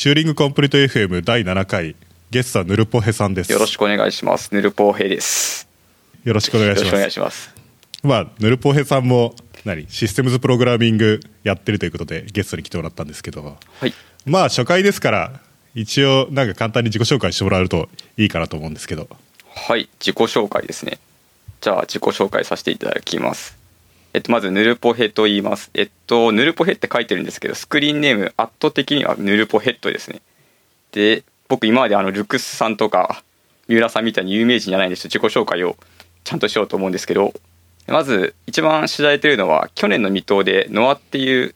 チューリングコンプリート FM 第7回ゲストはヌルポヘさんですよろしくお願いします。ヌルポーヘイです。よろしくお願いよろしくお願いしますします。まあヌルポヘさんも何システムズプログラミングやってるということでゲストに来てもらったんですけどはい。まあ初回ですから一応なんか簡単に自己紹介してもらえるといいかなと思うんですけどはい。自己紹介ですね。じゃあ自己紹介させていただきます。えっと、まずヌルポヘと言います。えっと、ヌルポヘって書いてるんですけど、スクリーンネーム、圧倒的にはヌルポヘッドですね。で、僕今まであの、ルクスさんとか、三浦さんみたいに有名人じゃないんです自己紹介をちゃんとしようと思うんですけど、まず一番知られてるのは、去年の未踏で NOA っていう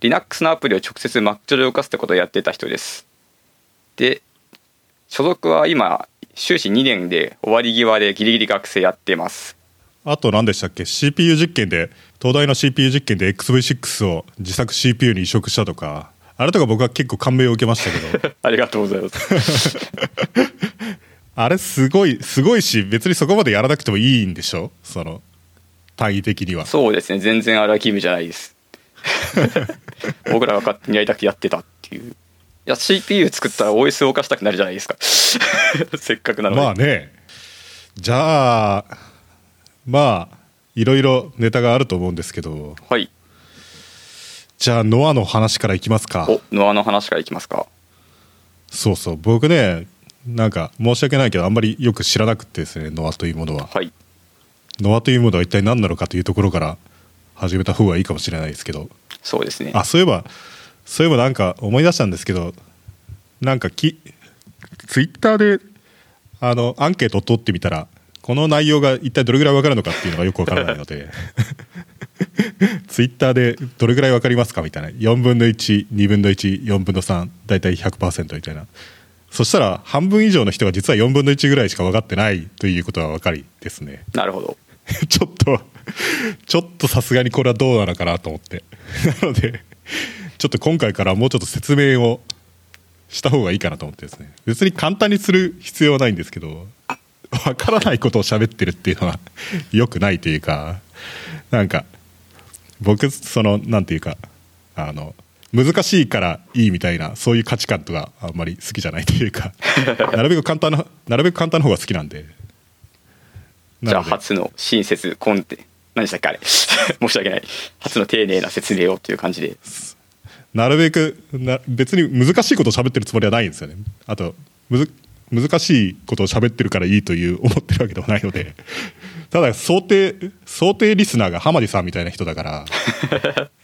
Linux のアプリを直接 Mac 上で動かすってことをやってた人です。で、所属は今、修士2年で終わり際でギリギリ学生やってます。あと何でしたっけ？CPU 実験で東大の CPU 実験で XV6 を自作 CPU に移植したとかあれとか僕は結構感銘を受けましたけど ありがとうございます。あれすごいすごいし別にそこまでやらなくてもいいんでしょ？その単位的にはそうですね、全然あれは義務じゃないです。僕らが勝手にやりたくてやってたっていう。いや、CPU 作ったら OS 動かしたくなるじゃないですか。せっかくなので。まあねじゃあまあいろいろネタがあると思うんですけどはい。じゃあノアの話からいきますかお、ノアの話からいきますか。そうそう僕ねなんか申し訳ないけどあんまりよく知らなくてですねノアというものははい。ノアというものは一体何なのかというところから始めた方がいいかもしれないですけどそうですね。あそういえばそういえばなんか思い出したんですけどなんかきツイッターであのアンケートを取ってみたらこの内容が一体どれぐらい分かるのかっていうのがよく分からないので。ツイッターでどれぐらい分かりますかみたいな。4分の12分の14分の3大体100%みたいな。そしたら半分以上の人が実は4分の1ぐらいしか分かってないということは分かりですね。なるほど。ちょっとちょっとさすがにこれはどうなのかなと思って。なのでちょっと今回からもうちょっと説明をした方がいいかなと思ってですね。別に簡単にする必要はないんですけどわからないことを喋ってるっていうのは良くないというかなんか僕そのなんていうかあの難しいからいいみたいなそういう価値観とかあんまり好きじゃないというか なるべく簡単ななるべく簡単な方が好きなんで。じゃあ初の親切コンテ何でしたっけあれ。申し訳ない。初の丁寧な説明をっていう感じで。なるべくな別に難しいことを喋ってるつもりはないんですよね。あとむず難しいことを喋ってるからいいという思ってるわけでもないので。ただ想定想定リスナーが浜地さんみたいな人だから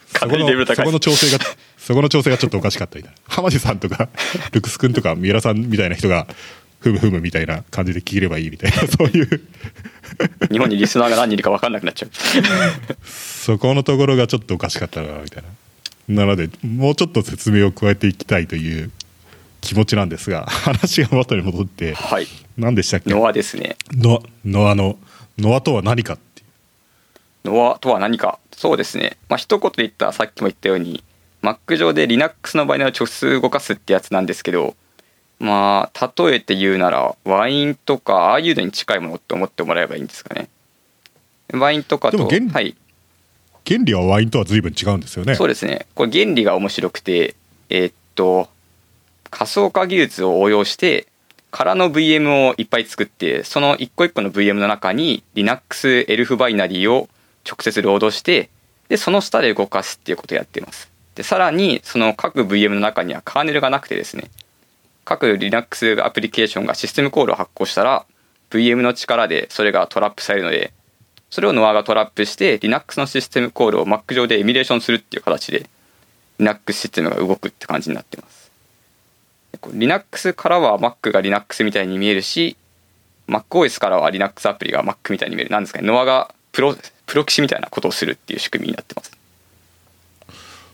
そ勝このそこの調整がそこの調整がちょっとおかしかったみたいな。浜地さんとかルクス君とか三浦さんみたいな人がふむふむみたいな感じで聞ければいいみたいな。そういう。日本にリスナーが何人いるか分かんなくなっちゃう。そこのところがちょっとおかしかったなみたいな。なのでもうちょっと説明を加えていきたいという気持ちなんですが 話が元に戻ってはい。何でしたっけ？ノアですね。ノノアのノアとは何かっていう。ノアとは何か？そうですね。まあ一言で言ったらさっきも言ったように Mac 上で Linux の場合の直接動かすってやつなんですけどまあ例えて言うならワインとかああいうのに近いものって思ってもらえばいいんですかね。ワインとかとでも原はい。原理はワインとは随分違うんですよね。そうですね。これ原理が面白くてえーっと仮想化技術を応用して空の VM をいっぱい作ってその一個一個の VM の中に Linux エルフバイナリーを直接ロードしてでその下で動かすっていうことをやってます。でさらにその各 VM の中にはカーネルがなくてですね各 Linux アプリケーションがシステムコールを発行したら VM の力でそれがトラップされるのでそれを NOAA がトラップして Linux のシステムコールを Mac 上でエミュレーションするっていう形で Linux システムが動くって感じになってます。Linux からは Mac が Linux みたいに見えるし MacOS からは Linux アプリが Mac みたいに見える。なんですかね。NOAA がプロプロキシみたいなことをするっていう仕組みになってます。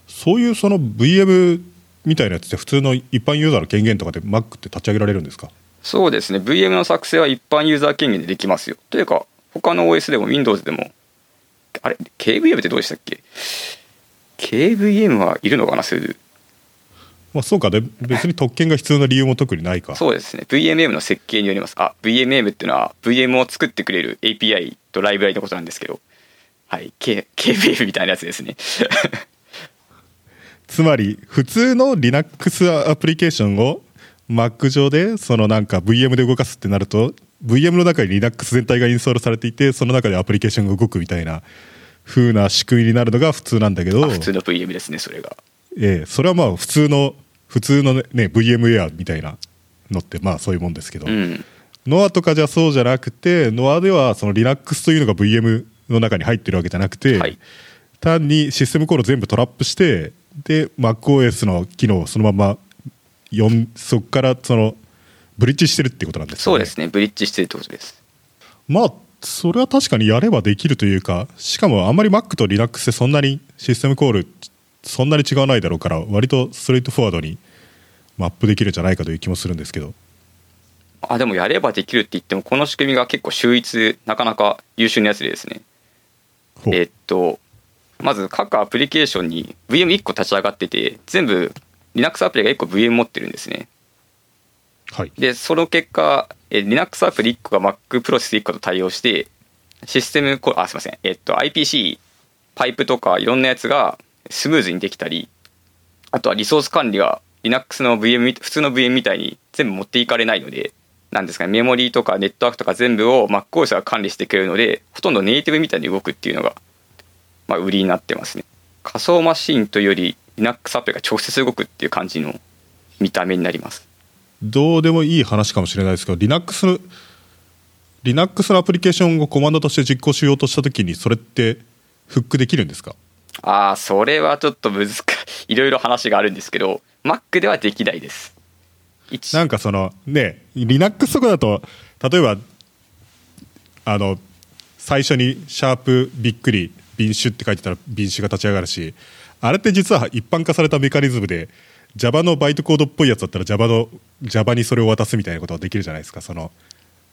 そういうその VM みたいなやつって普通の一般ユーザーの権限とかで Mac って立ち上げられるんですか？そうですね。VM の作成は一般ユーザー権限でできますよ。というか他の OS でも Windows でもあれ KVM ってどうでしたっけ？KVM はいるのかな？そういうまあそうか。で別に特権が必要な理由も特にないか。そうですね。VMM の設計によります。あ VMM っていうのは VM を作ってくれる API とライブラリのことなんですけど。はい、K、KVM みたいなやつですね。つまり普通の Linux アプリケーションを Mac 上でそのなんか VM で動かすってなると VM の中に Linux 全体がインストールされていてその中でアプリケーションが動くみたいな風な仕組みになるのが普通なんだけど。普通の VM ですねそれが。ええ、それはまあ普通の普通のねね VMware みたいなのってまあそういうもんですけど、うん。ノアとかじゃそうじゃなくてノアではその Linux というのが VM の中に入ってるわけじゃなくて、はい。単にシステムコールを全部トラップしてで MacOS の機能をそのままそこからそのブリッジしてるってことなんですよね。そうですね。ブリッジしてるってことです。まあそれは確かにやればできるというかしかもあんまり Mac と Linux ってそんなにシステムコールそんなに違わないだろうから割とストレートフォワードにマップできるんじゃないかという気もするんですけど。あでもやればできるって言ってもこの仕組みが結構秀逸なかなか優秀なやつでですね。えっとまず各アプリケーションに VM1 個立ち上がってて全部 Linux アプリが1個 VM 持ってるんですね。はい。でその結果え Linux アプリ1個が Mac プロセス1個と対応してシステムコあすいません。えっと IPC パイプとかいろんなやつがスムーズにできたりあとはリソース管理が Linux の VM 普通の VM みたいに全部持っていかれないのでなんですかねメモリーとかネットワークとか全部を MacOS が管理してくれるのでほとんどネイティブみたいに動くっていうのが、まあ、売りになってますね。仮想マシンというより Linux アプリが直接動くっていう感じの見た目になります。どうでもいい話かもしれないですけど Linux の Linux のアプリケーションをコマンドとして実行しようとしたときにそれってフックできるんですか？ああそれはちょっと難しい。いろいろ話があるんですけど Mac ではできないです。なんかそのね Linux とかだと例えばあの最初に「シャープびっくりビンシュ」って書いてたらビンシュが立ち上がるしあれって実は一般化されたメカニズムで Java のバイトコードっぽいやつだったら Java の Java にそれを渡すみたいなことができるじゃないですか。その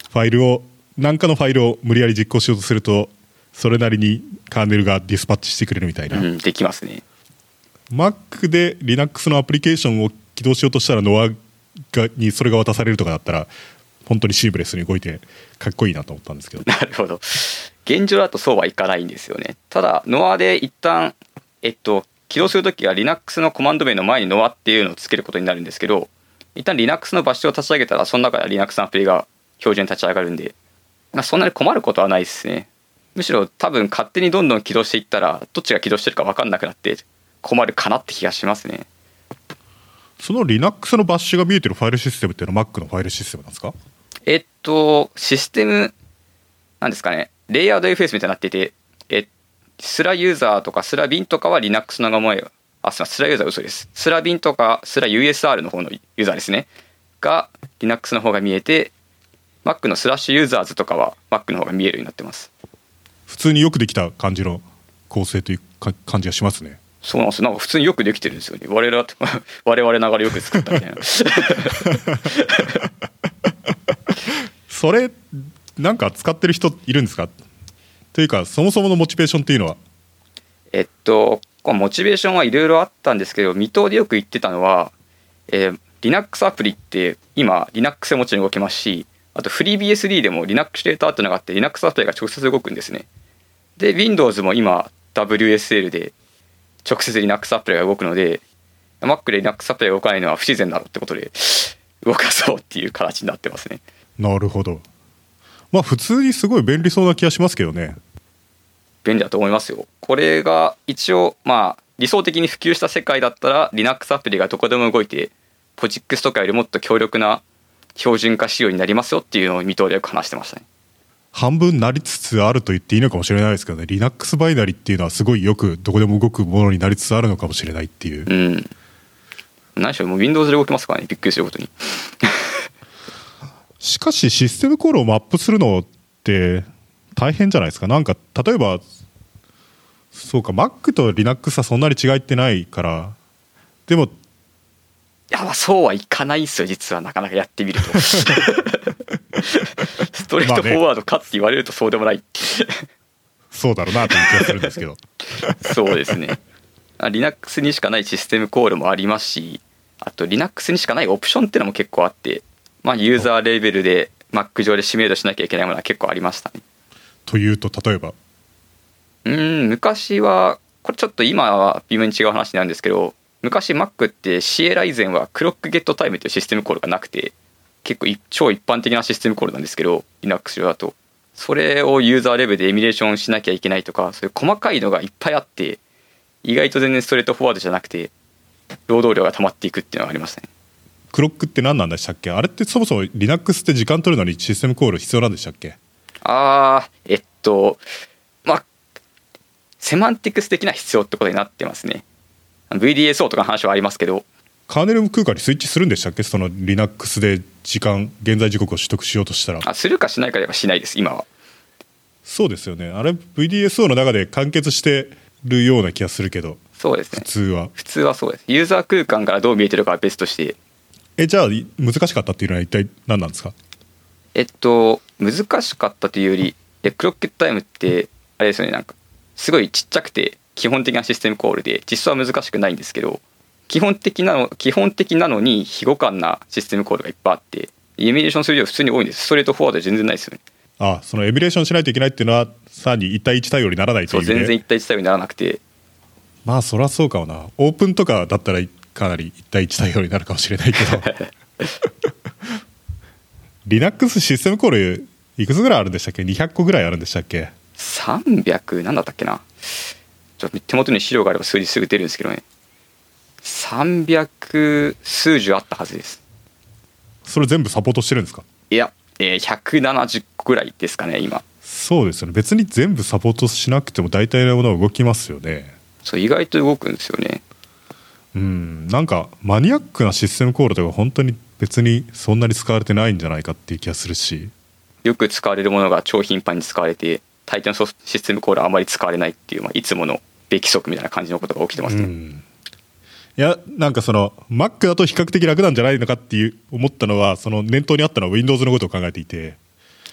ファイルを何かのファイルを無理やり実行しようとするとそれなりにカーネルがディスパッチしてくれるみたいな、うんできますね。Mac で Linux のアプリケーションを起動しようとしたら Noah がにそれが渡されるとかだったら本当にシームレスに動いてかっこいいなと思ったんですけど。なるほど。現状だとそうはいかないんですよね。ただ Noah で一旦えっと起動するときは Linux のコマンド名の前に Noah っていうのをつけることになるんですけど一旦 Linux のバッシュを立ち上げたらその中で Linux のアプリが標準に立ち上がるんで、まあ、そんなに困ることはないですねむしろ多分勝手にどんどん起動していったらどっちが起動してるか分かんなくなって困るかなって気がしますねその Linux のバッシュが見えてるファイルシステムっていうのは Mac のファイルシステムなんですか？えっと、システム、なんですかね、 layered FS みたいになってて、え、スラユーザーとかスラ bin とかは Linux の名前あ、すみません、スラユーザー嘘です。スラ bin とかスラ USR の方のユーザーですね。が、Linux の方が見えて、Mac のスラッシュユーザーズとかは Mac の方が見えるようになってます。普通によくできた感じの構成というか感じがしますねそうなんですよ。なんか普通によくできてるんですよね。我々は 我々ながらよく作ったみたいな。それなんか使ってる人いるんですか？というかそもそものモチベーションっていうのは？えっと、モチベーションはいろいろあったんですけど、未踏でよく言ってたのは、えー Linux アプリって今 Linux でもちろん動けますし、あと FreeBSD でも Linux データっていうのがあって Linux アプリが直接動くんですね。で、Windows も今 WSL で直接 Linux アプリが動くので、Mac で Linux アプリが動かないのは不自然だろうってことで、動かそうっていう形になってますね。なるほどまあ普通にすごい便利そうな気がしますけどね便利だと思いますよ。これが一応まあ理想的に普及した世界だったら Linux アプリがどこでも動いて POSIX とかよりもっと強力な標準化仕様になりますよっていうのを未踏でよく話してましたね。半分なりつつあると言っていいのかもしれないですけどね Linux バイナリっていうのはすごいよくどこでも動くものになりつつあるのかもしれないっていううん。何しろもう Windows で動きますからねびっくりすることに。しかしシステムコールをマップするのって大変じゃないですかなんか例えばそうか Mac と Linux はそんなに違いってないからでもいやまあそうはいかないんですよ実はなかなかやってみると。ストレートフォワードかって言われるとそうでもないってそうだろうなという気がするんですけどそうですね。あ Linux にしかないシステムコールもありますし、あと Linux にしかないオプションっていうのも結構あって、まあユーザーレベルで Mac 上でシミュレートしなきゃいけないものは結構ありましたね。というと例えば？うーん、昔は、これちょっと今は微妙に違う話なんですけど、昔 Mac って CLI 以前はクロックゲットタイムというシステムコールがなくて結構い超一般的なシステムコールなんですけど Linux 上だと。それをユーザーレベルでエミュレーションしなきゃいけないとかそういう細かいのがいっぱいあって意外と全然ストレートフォワードじゃなくて労働量が溜まっていくっていうのがありますね。クロックって何なんでしたっけ？あれってそもそも Linux って時間取るのにシステムコール必要なんでしたっけ？あーえっとまあセマンティクス的な必要ってことになってますね。VDSO とかの話はありますけどカーネル空間にスイッチするんでしたっけ？その Linux で時間現在時刻を取得しようとしたら。あするかしないかではしないです今は。そうですよね。あれ VDSO の中で完結してるような気がするけど。そうですね。普通は。普通はそうです。ユーザー空間からどう見えてるかは別として。えじゃあい難しかったっていうのは一体何なんですか？えっと難しかったというよりえクロッケットタイムってあれですよね。なんかすごいちっちゃくて基本的なシステムコールで実装は難しくないんですけど基本的なの基本的なのに非互換なシステムコールがいっぱいあってエミュレーションする量普通に多いんです。ストレートフォワードで全然ないですよね。あそのエミュレーションしないといけないっていうのはさらに1対1対応にならないとそいうう意味で全然一対一対応にならなくて。まあそりゃそうかもな。オープンとかだったらかなり1対1対応になるかもしれないけど。Linux システムコールいくつぐらいあるんでしたっけ？200個ぐらいあるんでしたっけ？300なんだったっけな。ちょっと手元に資料があれば数字すぐ出るんですけどね300数十あったはずです。それ全部サポートしてるんですか？いや、えー170個ぐらいですかね今。そうですよね。別に全部サポートしなくても大体のものは動きますよね。そう意外と動くんですよね。うん。なんかマニアックなシステムコールとか本当に別にそんなに使われてないんじゃないかっていう気がするし。よく使われるものが超頻繁に使われて大抵のシステムコールはあまり使われないっていう、まあ、いつものべき則みたいな感じのことが起きてますね、うんいやなんかその Mac だと比較的楽なんじゃないのかっていう思ったのはその念頭にあったのは Windows のことを考えていて。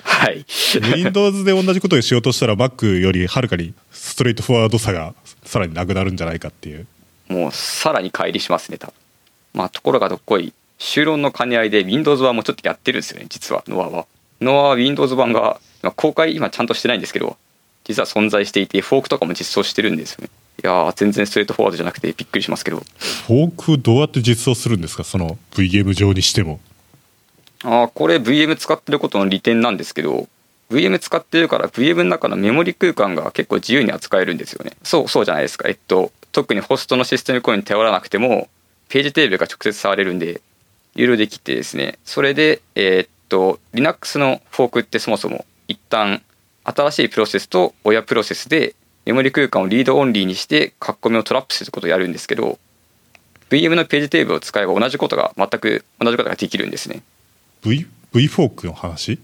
はい。Windows で同じことをしようとしたら Mac よりはるかにストレートフォワードさがさらになくなるんじゃないかっていう。もうさらに乖離しますね多分。まあところがどっこい修論の兼ね合いで Windows 版もちょっとやってるんですよね実はノアは。ノアは Windows 版がまあ公開今ちゃんとしてないんですけど実は存在していてフォークとかも実装してるんですよねいやー全然ストレートフォワードじゃなくてびっくりしますけど。フォークどうやって実装するんですか？その VM 上にしても。ああこれ VM 使ってることの利点なんですけど VM 使ってるから VM の中のメモリ空間が結構自由に扱えるんですよね。そうそうじゃないですか。えっと特にホストのシステムコインに頼らなくてもページテーブルが直接触れるんでいろいろできてですね。それでえーっと Linux のフォークってそもそも一旦新しいプロセスと親プロセスでメモリ空間をリードオンリーにして書き込みをトラップすることをやるんですけど VM のページテーブルを使えば同じことが全く同じことができるんですね。V, v フォークの話？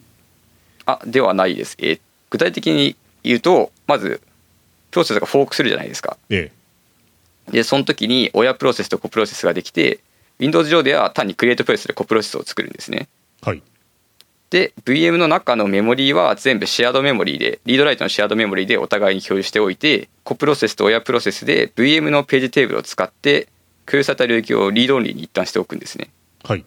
あではないです、えー具体的に言うとまずプロセスがフォークするじゃないですか。ええ。でその時に親プロセスと子プロセスができて Windows 上では単に CreateProcess で子プロセスを作るんですね。はいで VM の中のメモリーは全部 shared memory で read write の shared memory でお互いに共有しておいて子プロセスと親プロセスで VM のページテーブルを使って共有された領域を read only に一旦しておくんですね。はい。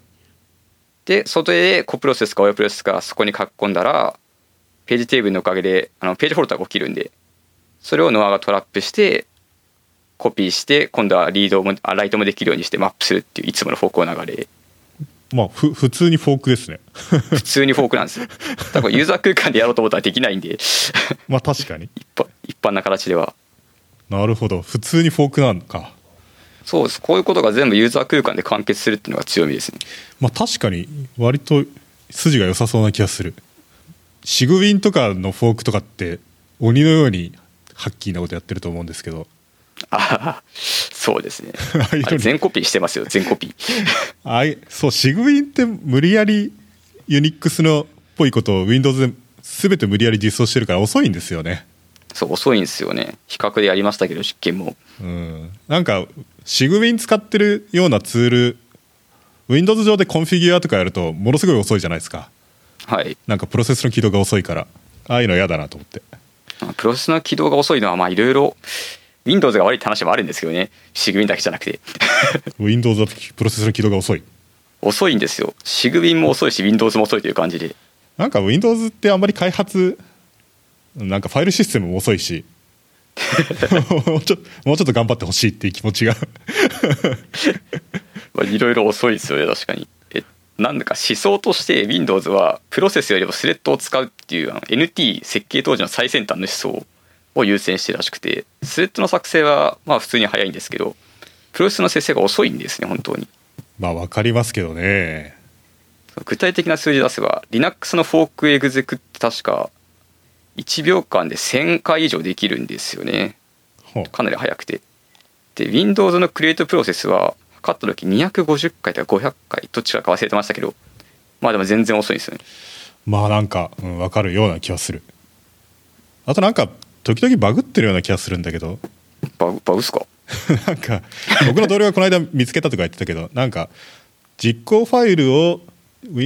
で外で子プロセスか親プロセスがそこに書き込んだらページテーブルのおかげであのページフォルトが起きるんでそれをノアがトラップしてコピーして今度はリードもあライトもできるようにしてマップするっていういつものフォークの流れまあふ普通にフォークですね。普通にフォークなんですよ。だからユーザー空間でやろうと思ったらできないんで。まあ確かに。一般一般な形では。なるほど。普通にフォークなのか。そうです。こういうことが全部ユーザー空間で完結するっていうのが強みですね。まあ確かに割と筋が良さそうな気がする。シグウィンとかのフォークとかって鬼のようにハッキーなことやってると思うんですけどああそうですね。全コピーしてますよ全コピー。あいそうシグウィンって無理やりユニックスのっぽいことを Windows で全て無理やり実装してるから遅いんですよね。そう遅いんですよね。比較でやりましたけど実験も。うん。なんかシグウィン使ってるようなツール Windows 上でコンフィギュアとかやるとものすごい遅いじゃないですか。はい。なんかプロセスの起動が遅いから。ああいうの嫌だなと思って。プロセスの起動が遅いのはまあいろいろ Windows が悪いって話もあるんですけどね。シグウィンだけじゃなくて。Windows だとプロセスの起動が遅い。遅いんですよ。シグウィンも遅いし Windows も遅いという感じで。なんか Windows ってあんまり開発なんかファイルシステムも遅いし。もうちょもうちょっと頑張ってほしいっていう気持ちが。まあいろいろ遅いですよね確かに。えなんだか思想として Windows はプロセスよりもスレッドを使うっていうあの NT 設計当時の最先端の思想を優先してるらしくてスレッドの作成はまあ普通に早いんですけどプロセスの生成が遅いんですね本当に。まあ分かりますけどね。具体的な数字出せば Linux のフォークエグゼクって確か1秒間で1000回以上できるんですよね。かなり速くて。で Windows のクリエイトプロセスは測った時250回とか500回どっちかか忘れてましたけどまあでも全然遅いんですよね。まあなんか、うん、分かるような気はする。あとなんか時々バグってるような気がするんだけど。バグバグっすか？なんか僕の同僚がこの間見つけたとか言ってたけどなんか実行ファイルを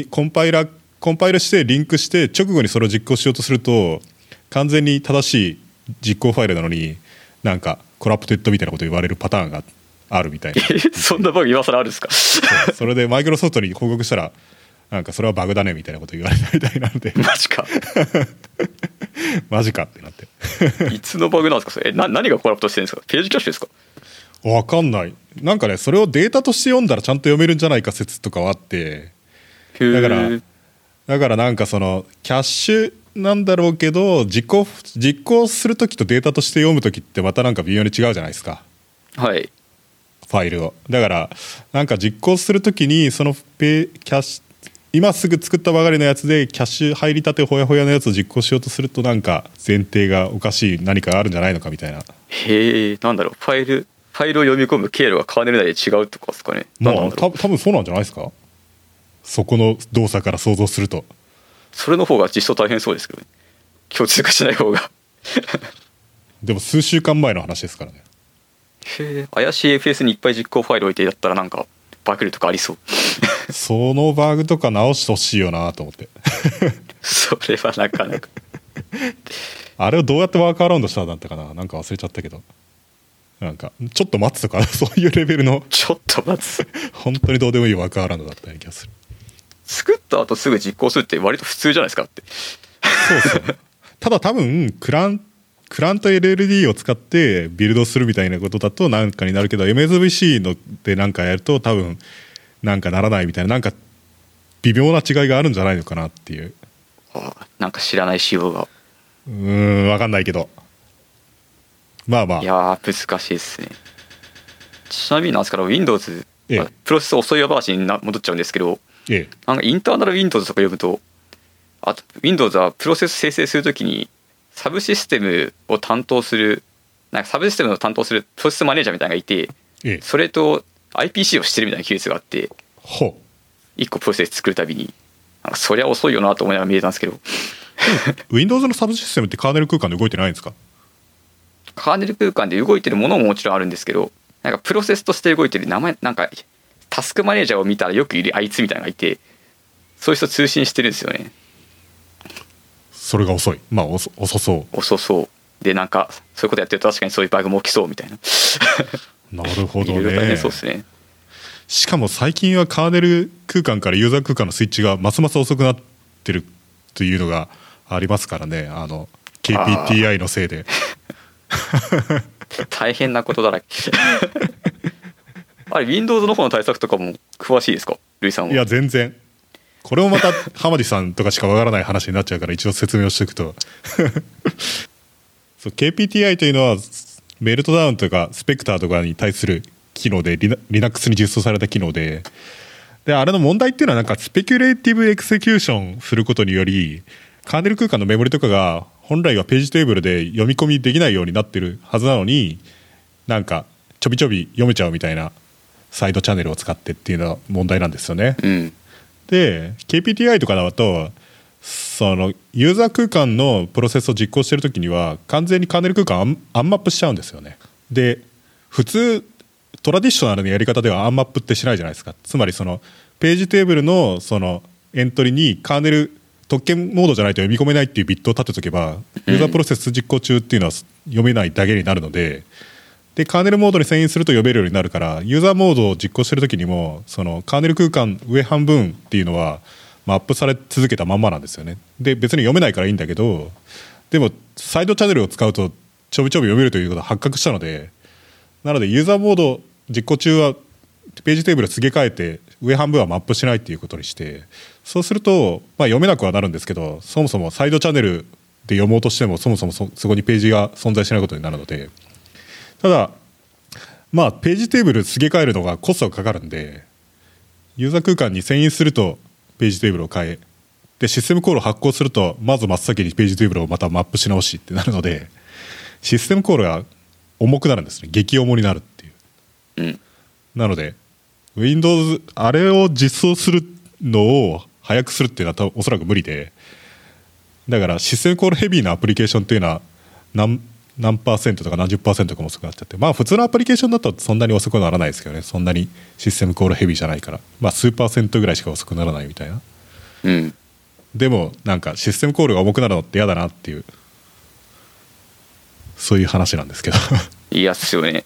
コンパイラコンパイルしてリンクして直後にそれを実行しようとすると完全に正しい実行ファイルなのになんか corrupted みたいなこと言われるパターンがあるみたいな。えそんなバグ今更あるんですか？それでマイクロソフトに報告したらなんかそれはバグだねみたいなこと言われたみたいなので。マジか。マジかってなって。いつのバグなんですか？それえな何が corrupt してるんですか？ページキャッシュですか？わかんない。なんかねそれをデータとして読んだらちゃんと読めるんじゃないか説とかはあって。だからだからなんかそのキャッシュなんだろうけど実行実行する時とデータとして読む時ってまたなんか微妙に違うじゃないですか。はい。ファイルを。だからなんか実行する時にそのペキャッシュ今すぐ作ったばかりのやつでキャッシュ入りたてほやほやのやつを実行しようとするとなんか前提がおかしい何かがあるんじゃないのかみたいな。へえなんだろうファイルファイルを読み込む経路がカーネル内で違うとかですかね。まあた多分そうなんじゃないですか？そこの動作から想像すると。それの方が実装大変そうですけどね。共通化しない方が。でも数週間前の話ですからね。へえ怪しい FS にいっぱい実行ファイル置いてやったらなんかバグるとかありそう。そのバグとか直してほしいよなと思って。それはなかなか。あれをどうやってワークアラウンドしたんだったかな？なんか忘れちゃったけど。なんかちょっと待つとか そういうレベルの。ちょっと待つ。本当にどうでもいいワークアラウンドだったような気がする。作った後すぐ実行するって割と普通じゃないですかって。そうっすよね。ただ多分クランクラント LLD を使ってビルドするみたいなことだとなんかになるけど MSVC のでなんかやると多分なんかならないみたいななんか微妙な違いがあるんじゃないのかなっていう。なんか知らない仕様が。うーん分かんないけど。まあまあ。いやー難しいですね。ちなみになんですから Windows、ええ。まあプロセス遅い話にな戻っちゃうんですけどええ。なんかインターナル Windows とか読むとあと Windows はプロセス生成するときにサブシステムを担当するなんかサブシステムを担当するプロセスマネージャーみたいなのがいてええ。それと IPC をしてるみたいな技術があってほう。1個プロセス作るたびになんかそりゃ遅いよなと思いながら見えたんですけど。Windows のサブシステムってカーネル空間で動いてないんですか？カーネル空間で動いてるものももちろんあるんですけどなんかプロセスとして動いてる名前なんかタスクマネージャーを見たらよくいるあいつみたいなのがいてそういう人通信してるんですよねそれが遅い。まあ遅遅そう。遅そう。でなんかそういうことやってると確かにそういうバグも起きそうみたいな。なるほどね。変そうですね。しかも最近はカーネル空間からユーザー空間のスイッチがますます遅くなってるというのがありますからね。あの KPTI のせいで。大変なことだらけ。あれ Windows の方の対策とかも詳しいですか？ルイさんは。いや全然これもまた浜地さんとかしかわからない話になっちゃうから一応説明をしておくと。そう KPTI というのはMeltdown とか Spectre とかに対する機能で Linux に実装された機能で。であれの問題っていうのはなんか speculative execution することによりカーネル空間のメモリとかが本来はページテーブルで読み込みできないようになってるはずなのになんかちょびちょび読めちゃうみたいなサイドチャンネルを使ってっていうのは問題なんですよね。うん。で KPTI とかだとそのユーザー空間のプロセスを実行してる時には完全にカーネル空間アン unmap しちゃうんですよね。で普通トラディショナルなやり方ではアンマップってしないじゃないですか。つまりそのページテーブルのそのエントリにカーネル特権モードじゃないと読み込めないっていうビットを立てとけばユーザープロセス実行中っていうのは読めないだけになるのででカーネルモードに遷移すると読めるようになるからユーザーモードを実行してる時にもそのカーネル空間上半分っていうのは、まあ、アップされ続けたまんまなんですよね。で別に読めないからいいんだけどでもサイドチャンネルを使うとちょびちょび読めるということが発覚したのでなのでユーザーモード実行中はページテーブルすげ替えて上半分はマップしないっていうことにしてそうすると、まあ、読めなくはなるんですけどそもそもサイドチャンネルで読もうとしてもそもそもそこにページが存在しないことになるのでただまあページテーブルすげ替えるのがコストがかかるんでユーザー空間に遷移するとページテーブルを変えでシステムコールを発行するとまず真っ先にページテーブルをまたマップし直しってなるのでシステムコールが重くなるんですね。激重になるっていう。うんなので Windows あれを実装するのを早くするっていうのはおそらく無理でだからシステムコールヘビーなアプリケーションっていうのは何何パーセントとか何十パーセントかも遅くなっちゃって。まあ普通のアプリケーションだとそんなに遅くはならないですけどね。そんなにシステムコールヘビーじゃないから。まあ数パーセントぐらいしか遅くならないみたいな。うん。でもなんかシステムコールが重くなるのって嫌だなっていう。そういう話なんですけど。嫌っすよね。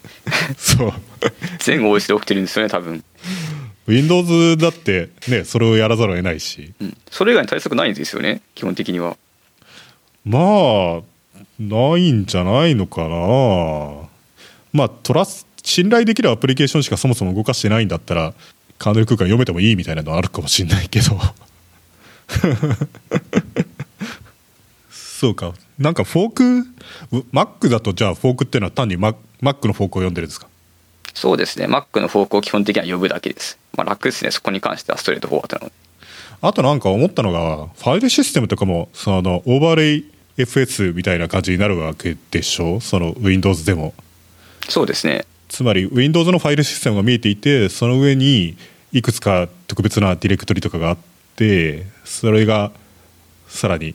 そう。全 OS で起きてるんですよね多分、Windows だってねそれをやらざるを得ないし。うん、それ以外に対策ないんですよね基本的には。まあないんじゃないのかな。まあトラス信頼できるアプリケーションしかそもそも動かしてないんだったらカーネル空間読めてもいいみたいなのはあるかもしれないけど。そうか。なんかフォークう Mac だとじゃあフォークっていうのは単に Mac, のフォークを読んでるんですか？そうですね。Mac のフォークを基本的には呼ぶだけです。まあ楽ですね。そこに関してはストレートフォワードなので。あとなんか思ったのがファイルシステムとかもそのオーバーレイ FS みたいな感じになるわけでしょ？その Windows でも。そうですね。つまり Windows のファイルシステムが見えていてその上にいくつか特別なディレクトリとかがあってそれがさらに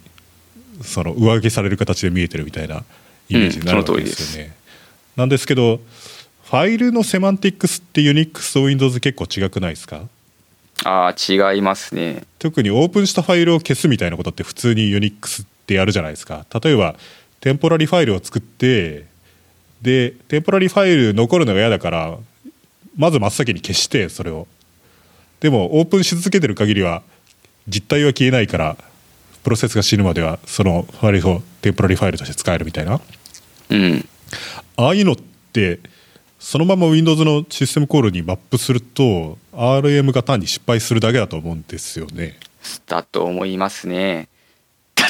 その上書きされる形で見えてるみたいなイメージになるわけですよね。なんですけどファイルのセマンティックスって Unix と Windows 結構違くないですか？ああ違いますね。特にオープンしたファイルを消すみたいなことって普通に Unix ってやるじゃないですか。例えばテンポラリファイルを作ってでテンポラリファイル残るのが嫌だからまず真っ先に消してそれを。でもオープンし続けてる限りは実態は消えないからプロセスが死ぬまではそのファイルをテンポラリファイルとして使えるみたいな。うん。ああいうのってそのまま Windows のシステムコールにマップすると RM が単に失敗するだけだと思うんですよね。だと思いますね。だ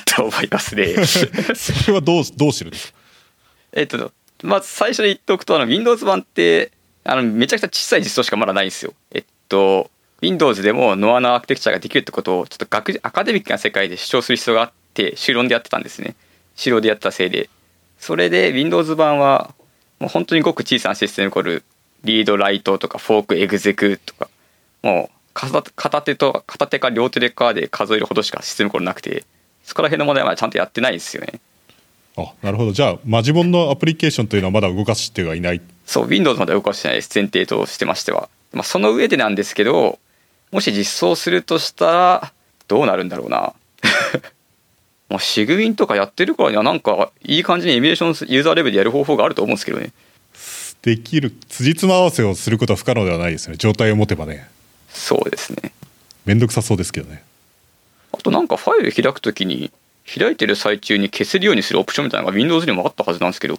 と思いますね。それはどうどうしてるんですか？えっとまず最初に言っておくとあの Windows 版ってあのめちゃくちゃ小さい実装しかまだないんですよ。えっと Windows でもノアのアーキテクチャができるってことをちょっと学アカデミックな世界で主張する必要があって修論でやってたんですね。修論でやってたせいで。それで Windows 版はもう本当にごく小さなシステムコールリードライトとかフォークエグゼクとかもう片片手と片手か両手でかで数えるほどしかシステムコールなくてそこら辺の問題はちゃんとやってないんですよね。あなるほど。じゃあマジモンのアプリケーションというのはまだ動かしてはいない。そう Windows まで動かしてないです前提としてましては、まあ、その上でなんですけどもし実装するとしたらどうなるんだろうな。まあシグウィンとかやってるからにはなんかいい感じにエミュレーションユーザーレベルでやる方法があると思うんですけどね。できる。辻褄合わせをすることは不可能ではないですね。状態を持てばね。そうですね。めんどくさそうですけどねあとなんかファイル開くときに開いてる最中に消せるようにするオプションみたいなのが Windows にもあったはずなんですけど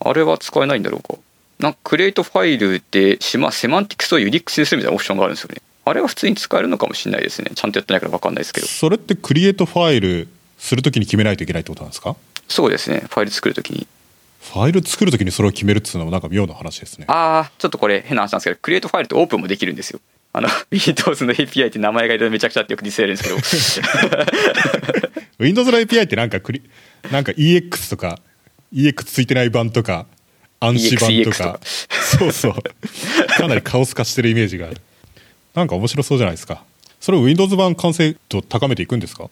あれは使えないんだろうか。なんかクリエイトファイルでしまセマンティクスをユニックスにするみたいなオプションがあるんですよね。あれは普通に使えるのかもしれないですね。ちゃんとやってないから分かんないですけど。それってクリエイトファイルするときに決めないといけないってことなんですか？そうですね。ファイル作るときに。ファイル作るときにそれを決めるっていうのもなんか妙な話ですね。ああちょっとこれ変な話なんですけどクリエイトファイルってオープンもできるんですよあの Windows の API って名前がいろいろめちゃくちゃってよくディスられるんですけど。Windows の API ってなんかクリなんか EX とか EX ついてない版とか暗視版とか。そうそう。かなりカオス化してるイメージがある。なんか面白そうじゃないですか。それを Windows 版完成度高めていくんですか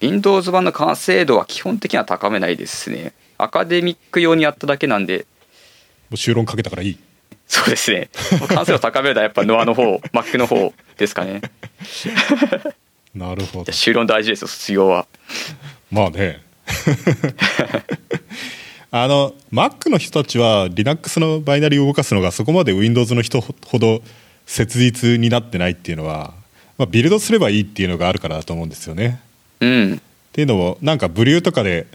？Windows 版の完成度は基本的には高めないですね。アカデミック用にやっただけなんで。もう修論かけたからいいそうですね。完成度高めるのはやっぱノアの方 Mac の方ですかね。なるほど。修論大事ですよ卒業は。まあね。あの Mac の人たちは Linux のバイナリーを動かすのがそこまで Windows の人ほど切実になってないっていうのは、まあ、ビルドすればいいっていうのがあるからだと思うんですよね。うん。っていうのもなんかブリューとかで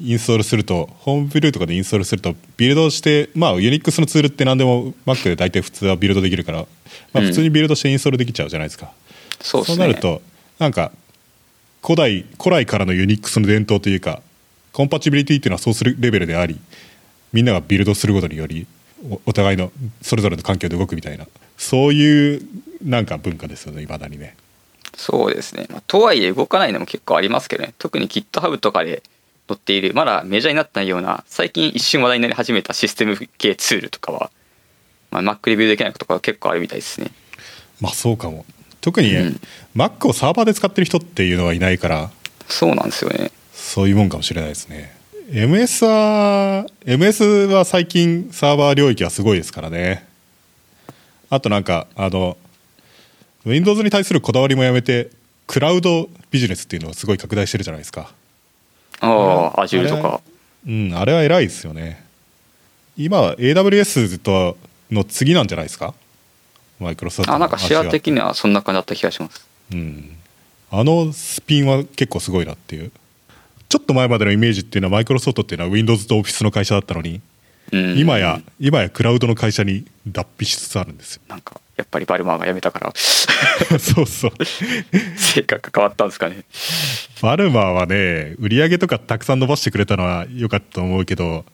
インストールするとホームブルーとかでインストールするとビルドしてまあ Unix のツールって何でも Mac で大体普通はビルドできるから、まあ、普通にビルドしてインストールできちゃうじゃないですか、そうですね。なるとなんか古代古来からの Unix の伝統というかコンパチビリティっていうのはそうするレベルでありみんながビルドすることによりおお互いのそれぞれの環境で動くみたいなそういうなんか文化ですよねいまだにね。そうですね、まあ、とはいえ動かないのも結構ありますけどね。特に GitHub とかで載っているまだメジャーになってないような最近一瞬話題になり始めたシステム系ツールとかは、まあ、Mac レビューできないことが結構あるみたいですね。まあそうかも。特に、うん。Mac をサーバーで使ってる人っていうのはいないからそうなんですよね。そういうもんかもしれないですね。MS は MS は最近サーバー領域はすごいですからね。あとなんかあの Windows に対するこだわりもやめてクラウドビジネスっていうのをすごい拡大してるじゃないですかああ Azure とか。うんあれは偉いですよね。今は AWS との次なんじゃないですか？マイクロソフトあなんかシェア的にはそんな感じだった気がします。うん、あのスピンは結構すごいなっていう。ちょっと前までのイメージっていうのはマイクロソフトっていうのは Windows と Office の会社だったのに、うん。今や今やクラウドの会社に脱皮しつつあるんですよ。なんかやっぱりバルマーが辞めたから。そうそう。性格が変わったんですかね。バルマーはね売り上げとかたくさん伸ばしてくれたのは良かったと思うけど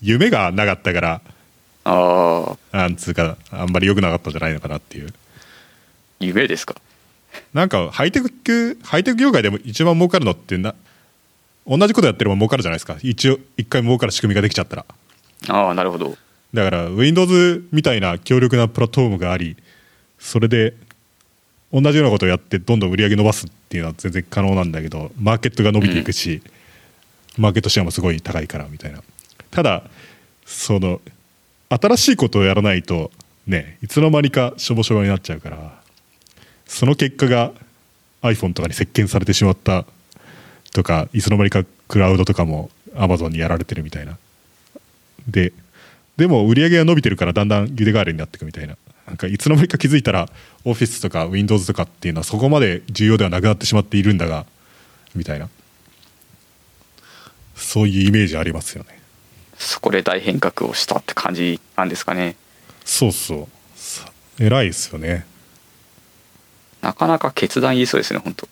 夢がなかったからああなんつうかあんまり良くなかったんじゃないのかなっていう。夢ですか。なんかハイテクハイテク業界でも一番儲かるのってな同じことやってれば儲かるじゃないですか。一応一回儲かる仕組みができちゃったら。ああなるほど。だから Windows みたいな強力なプラットフォームがありそれで同じようなことをやってどんどん売り上げ伸ばすっていうのは全然可能なんだけどマーケットが伸びていくし、マーケットシェアもすごい高いからみたいな。ただその新しいことをやらないとねいつの間にかしょぼしょぼになっちゃうからその結果が iPhone とかに席巻されてしまったとかいつの間にかクラウドとかも Amazon にやられてるみたいな。ででも売り上げが伸びてるからだんだんゆで代わりになっていくみたいななんかいつの間にか気づいたらオフィスとか Windows とかっていうのはそこまで重要ではなくなってしまっているんだがみたいな。そういうイメージありますよね。そこで大変革をしたって感じなんですかね。そうそう。さ偉いですよね。なかなか決断言いそうですね本当。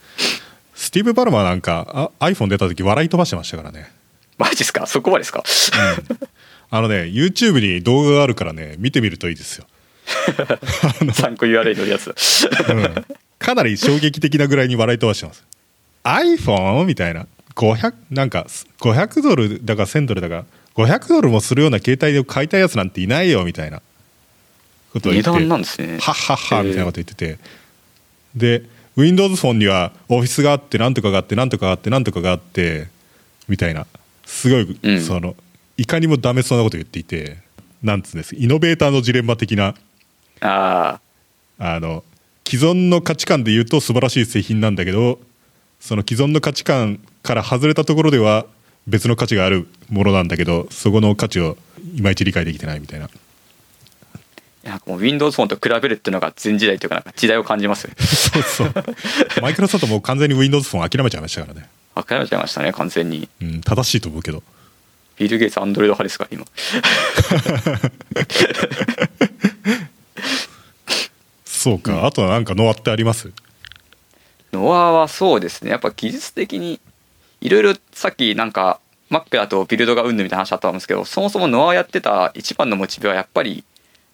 スティーブ・バルマーなんかあ iPhone 出た時笑い飛ばしてましたからね。マジですか？そこまでですか？あのね YouTube に動画があるからね見てみるといいですよ、参考 URL のやつ。うん、かなり衝撃的なぐらいに笑い飛ばしてます。iPhone? みたいな。500なんか500ドルだか1000ドルだか。500ドルもするような携帯で買いたいやつなんていないよみたいな。ことを言値って。段なんですね。はっはっはみたいなこと言ってて。で Windows フォンにはオフィスがあってなんとかがあってなんとかがあってなんとかがあってみたいな。すごい、うん。そのいかにもダメそうなこと言っていて。なんつうんです。イノベーターのジレンマ的なああの既存の価値観で言うと素晴らしい製品なんだけどその既存の価値観から外れたところでは別の価値があるものなんだけどそこの価値をいまいち理解できてないみたいな。あなんかもう Windows フォンと比べるっていうのが前時代というかなんか時代を感じます。そうそう。マイクロソフトもう完全に Windows フォン諦めちゃいましたからね、諦めちゃいましたね完全に。うん、正しいと思うけど。ビル・ゲイツアンドロイド派ですから今 そうか、あとはなんかノアってあります？ノアはそうですね。やっぱ技術的にいろいろさっきなんか Mac だとビルドがうんぬみたいな話あったんですけどそもそもノアやってた一番のモチベはやっぱり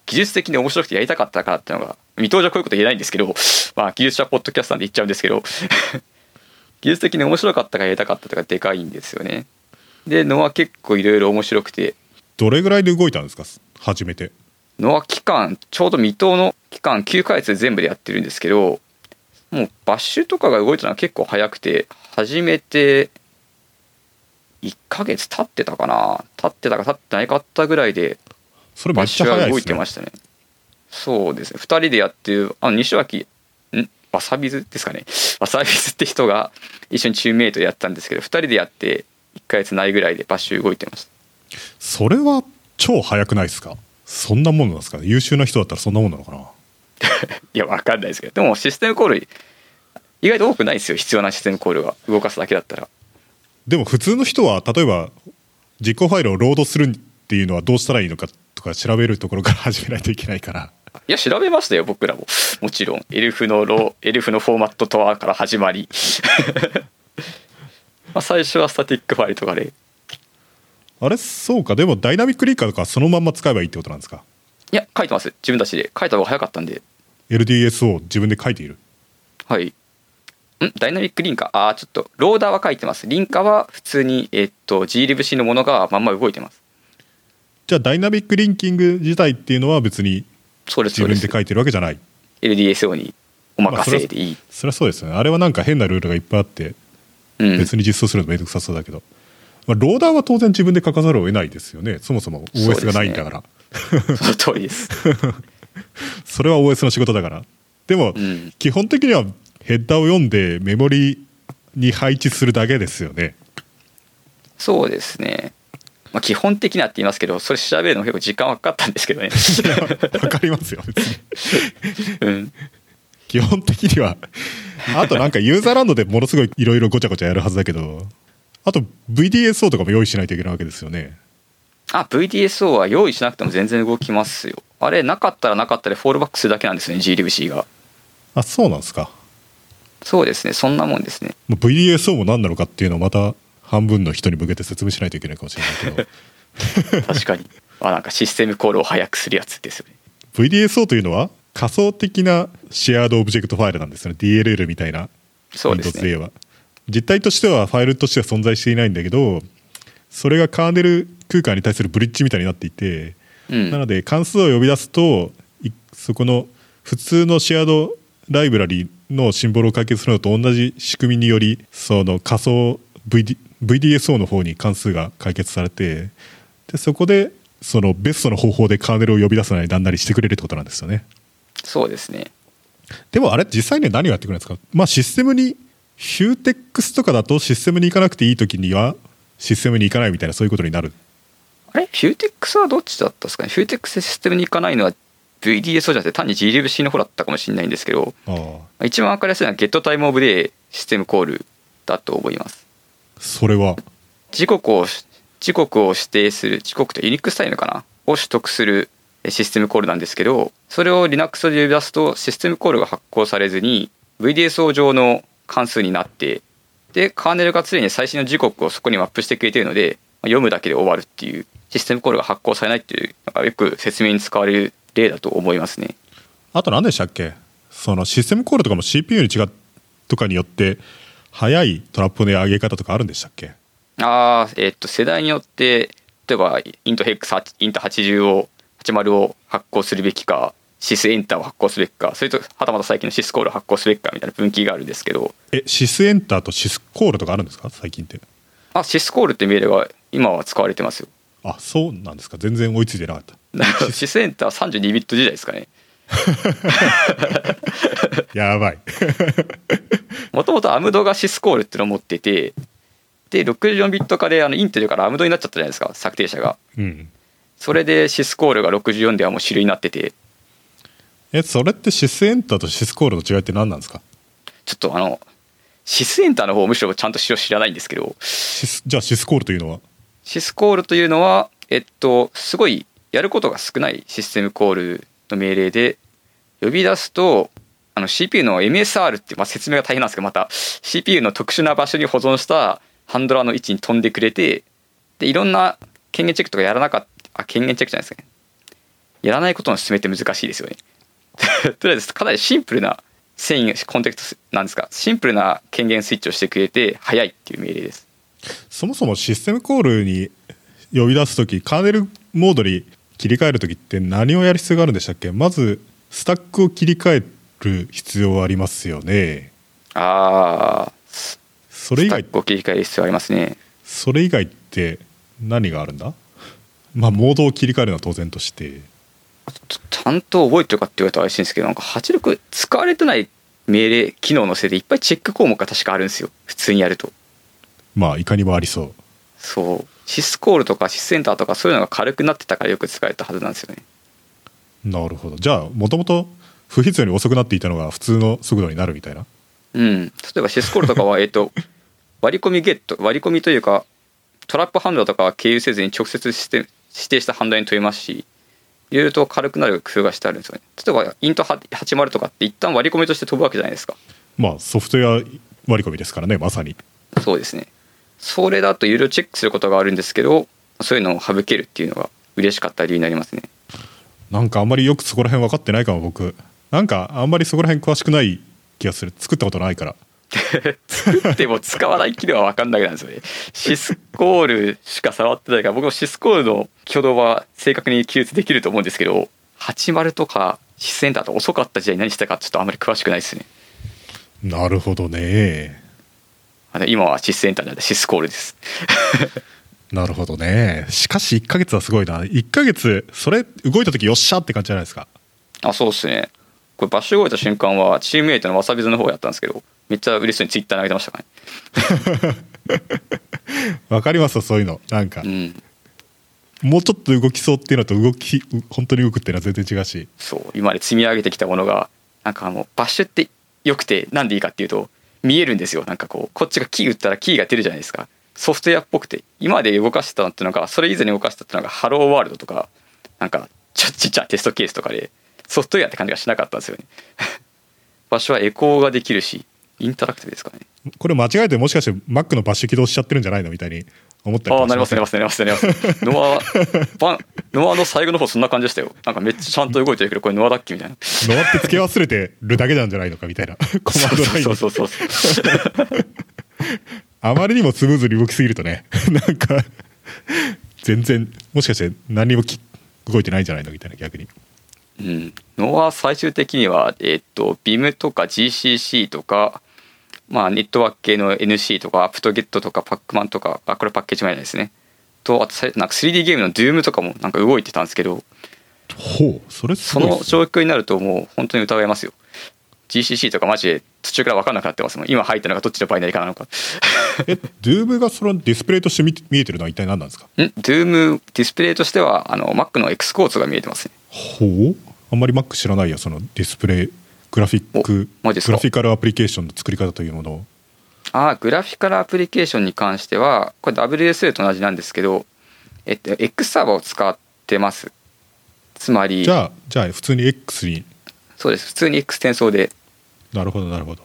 技術的に面白くてやりたかったからっていうのが見通しはこういうこと言えないんですけど まあ技術者ポッドキャスターで言っちゃうんですけど 技術的に面白かったからやりたかったとかでかいんですよね。でノア結構いろいろ面白くて。どれぐらいで動いたんですか？初めて。ノア期間ちょうど未踏の期間9ヶ月で全部でやってるんですけどもうバッシュとかが動いたのは結構早くて始めて1ヶ月経ってたかな。経ってたか経ってないかったぐらいでそれめっちバッシュは動ゃ早いですねいてましたね。そうですね。2人でやってるあの西脇ん？わさびずですかね。わさびずって人が一緒にチームメイトでやったんですけど2人でやって1ヶ月ないぐらいでバッシュ動いてました。それは超早くないですか？そんなもんなんですかね。優秀な人だったらそんなもんなのかな？いやわかんないですけどでもシステムコール意外と多くないですよ必要なシステムコールが。動かすだけだったら。でも普通の人は例えば実行ファイルをロードするっていうのはどうしたらいいのかとか調べるところから始めないといけないから。いや調べましたよ僕らも。もちろん。エルフのロエルフのフォーマットとはから始まり。まあ最初はスタティックファイルとかで。あれそうか。でもダイナミックリンカーとかそのまんま使えばいいってことなんですか？いや書いてます。自分たちで。書いた方が早かったんで。LDS を自分で書いている。はい。ん？ダイナミックリンカー？ああちょっと。ローダーは書いてます。リンカーは普通にえっと glibc のものがまんま動いてます。じゃあダイナミックリンキング自体っていうのは別に自分で書いてるわけじゃない。LDSO にお任せでいい、それはそうですよね。あれはなんか変なルールがいっぱいあってうん。別に実装するのめんどくさそうだけど、まあ、ローダーは当然自分で書かざるを得ないですよね。そもそも OS がないんだから。そ,、その通りです。れは OS の仕事だから。でも、うん。基本的にはヘッダーを読んでメモリに配置するだけですよね。そうですね。まあ基本的なって言いますけどそれ調べるの結構時間はかかったんですけどね。わかりますよ別に。うん。基本的にはあとなんかユーザーランドでものすごいいろいろごちゃごちゃやるはずだけどあと VDSO とかも用意しないといけないわけですよね。あ VDSO は用意しなくても全然動きますよ。あれなかったらなかったでフォールバックするだけなんですね glibc が。あそうなんですか。そうですねそんなもんですね。VDSO も何なのかっていうのをまた半分の人に向けて説明しないといけないかもしれないけど。確かに。あなんかシステムコールを早くするやつですよね。VDSO というのは仮想的な shared object file なんですよね。DLL みたいな。そうです Windows でねは実態としてはファイルとしては存在していないんだけどそれがカーネル空間に対するブリッジみたいになっていて、うん。なので関数を呼び出すといそこの普通の shared library のシンボルを解決するのと同じ仕組みによりその仮想 VD VDSO の方に関数が解決されてでそこでそのベストの方法でカーネルを呼び出すなりなんなりしてくれるってことなんですよね。そうですね。でもあれ実際には何をやってくれるんですか？まあシステムにヒューテックスとかだとシステムに行かなくていい時にはシステムに行かないみたいなそういうことになる。あれ？フューテックスはどっちだったんですか？ねフューテックスシステムに行かないのは VDSO じゃなくて単に glibc の方だったかもしれないんですけど一番分かりやすいのは GetTime of Day システムコールだと思います。それは？時刻を時刻を指定する時刻と Unix time かな？を取得するシステムコールなんですけどそれを Linux で呼び出すとシステムコールが発行されずに VDSO 上の関数になってでカーネルが常に最新の時刻をそこにマップしてくれているので読むだけで終わるっていうシステムコールが発行されないっていうのがよく説明に使われる例だと思いますね。あと何でしたっけ？そのシステムコールとかも CPU に違うとかによって速いトラップの上げ方とかあるんでしたっけ？ああえっと世代によって例えばイントヘックスイント80を80を発行するべきかシスエンターを発行すべきかそれとはたまた最近のシスコールを発行すべきかみたいな分岐があるんですけど。えシスエンターとシスコールとかあるんですか？最近って。あシスコールって命令が今は使われてますよ。あそうなんですか。全然追いついてなかった。シスエンター32ビット時代ですかね。やばい。もともとアムドがシスコールっていうのを持っててで64ビット化であのインテルからアムドになっちゃったじゃないですか策定者が。うん。それでシスコールが64ではもう主流になっててえそれってシスエンターとシスコールの違いって何なんですか？ちょっとあのシスエンターの方をむしろちゃんと知らないんですけど。シスじゃあシスコールというのは？シスコールというのはえっとすごいやることが少ないシステムコールの命令で呼び出すとあの CPU の MSR って、まあ、説明が大変なんですけどまた CPU の特殊な場所に保存したハンドラーの位置に飛んでくれてでいろんな権限チェックとかやらなかったあ権限チェックじゃないですかね。やらないことの進めって難しいですよね とりあえずかなりシンプルな遷移コンテクストなんですかシンプルな権限スイッチをしてくれて早いっていう命令です。そもそもシステムコールに呼び出す時カーネルモードに切り替える時って何をやる必要があるんでしたっけ？まずスタックを切り替える必要はありますよね。ああそれ以外スタックを切り替える必要ありますね。それ以外って何があるんだ？まあモードを切り替えるのは当然としてちちゃんと覚えてるかって言われたら怪しいんですけどなんか86使われてない命令機能のせいでいっぱいチェック項目が確かあるんですよ。普通にやると。まあいかにもありそう。そう。シスコールとかシスセンターとかそういうのが軽くなってたからよく使われたはずなんですよね。なるほど。じゃあもともと不必要に遅くなっていたのが普通の速度になるみたいな。うん。例えばシスコールとかは えっと割り込みゲット割り込みというかトラップハンドとかは経由せずに直接指定したハンドに問いますしいろいろと軽くなる工夫がしてあるんですよね。例えばイント80とかって一旦割り込みとして飛ぶわけじゃないですか。まあソフトウェア割り込みですからねまさに。そうですね。それだといろいろチェックすることがあるんですけどそういうのを省けるっていうのが嬉しかった理由になりますね。なんかあんまりよくそこら辺分かってないかも僕。なんかあんまりそこら辺詳しくない気がする。作ったことないから作って も使わない気では分かんないなんですよね。シスコールしか触ってないから僕もシスコールの挙動は正確に記述できると思うんですけど80とかシスセンターと遅かった時代何したかちょっとあんまり詳しくないですね。なるほどね。あの今はシスセンターなんでシスコールです。なるほどね。しかし1ヶ月はすごいな。1ヶ月それ動いた時よっしゃって感じじゃないですか。あそうっすね。これバッシュ動いた瞬間はチームメイトのわさびずの方やったんですけどめっちゃ嬉しそうにツイッターに上げてましたからね。わかりますそういうの。なんか、うん、もうちょっと動きそうっていうのと動き本当に動くっていうのは全然違うし。そう今まで積み上げてきたものがなんかもう Bash ってよくてなんでいいかっていうと見えるんですよ。なんかこうこっちがキー打ったらキーが出るじゃないですか。ソフトウェアっぽくて今まで動かしてたのっていうのがそれ以前に動かしてたっていうのが Hello World とかなんかちょっちっちゃいテストケースとかでソフトウェアって感じがしなかったんですよね。場所はエコーができるしインタラクティブですかね。これ間違えてもしかして Mac のバッシュ起動しちゃってるんじゃないのみたいに思ったりああなりますなりますなりますなりますノアバンノアの最後の方そんな感じでしたよ。なんかめっちゃちゃんと動いてるけどこれノアだっけみたいな。ノアって付け忘れてるだけなんじゃないのかみたいなコマンドラインそうそうそうそう。あまりにもスムーズに動きすぎるとねなんか全然もしかして何にもき動いてないんじゃないのみたいな逆に。うん、のは最終的には、えっと BIM とか GCC とか、まあ、ネットワーク系の NC とかアプトゲットとかパックマンとかあこれパッケージ前ですね。とあとさなんか 3D ゲームの Doom とかもなんか動いてたんですけどほうそれすその状況になるともう本当に疑いますよ。GCC とかマジで途中から分かんなくなってますもん。今入ったのがどっちのバイナリかなのか。え Doom がそのディスプレイとして見見えてるのは一体何なんですか？ん？Doom ディスプレイとしてはあの Mac の X コーツが見えてますね。ほう。あんまり Mac 知らないやそのディスプレイグラフィックグラフィカルアプリケーションの作り方というものを。あグラフィカルアプリケーションに関してはこれ WSL と同じなんですけど、えっと、X サーバーを使ってます。つまりじゃあじゃあ普通に X に。そうです。普通に X 転送で。なるほどなるほど。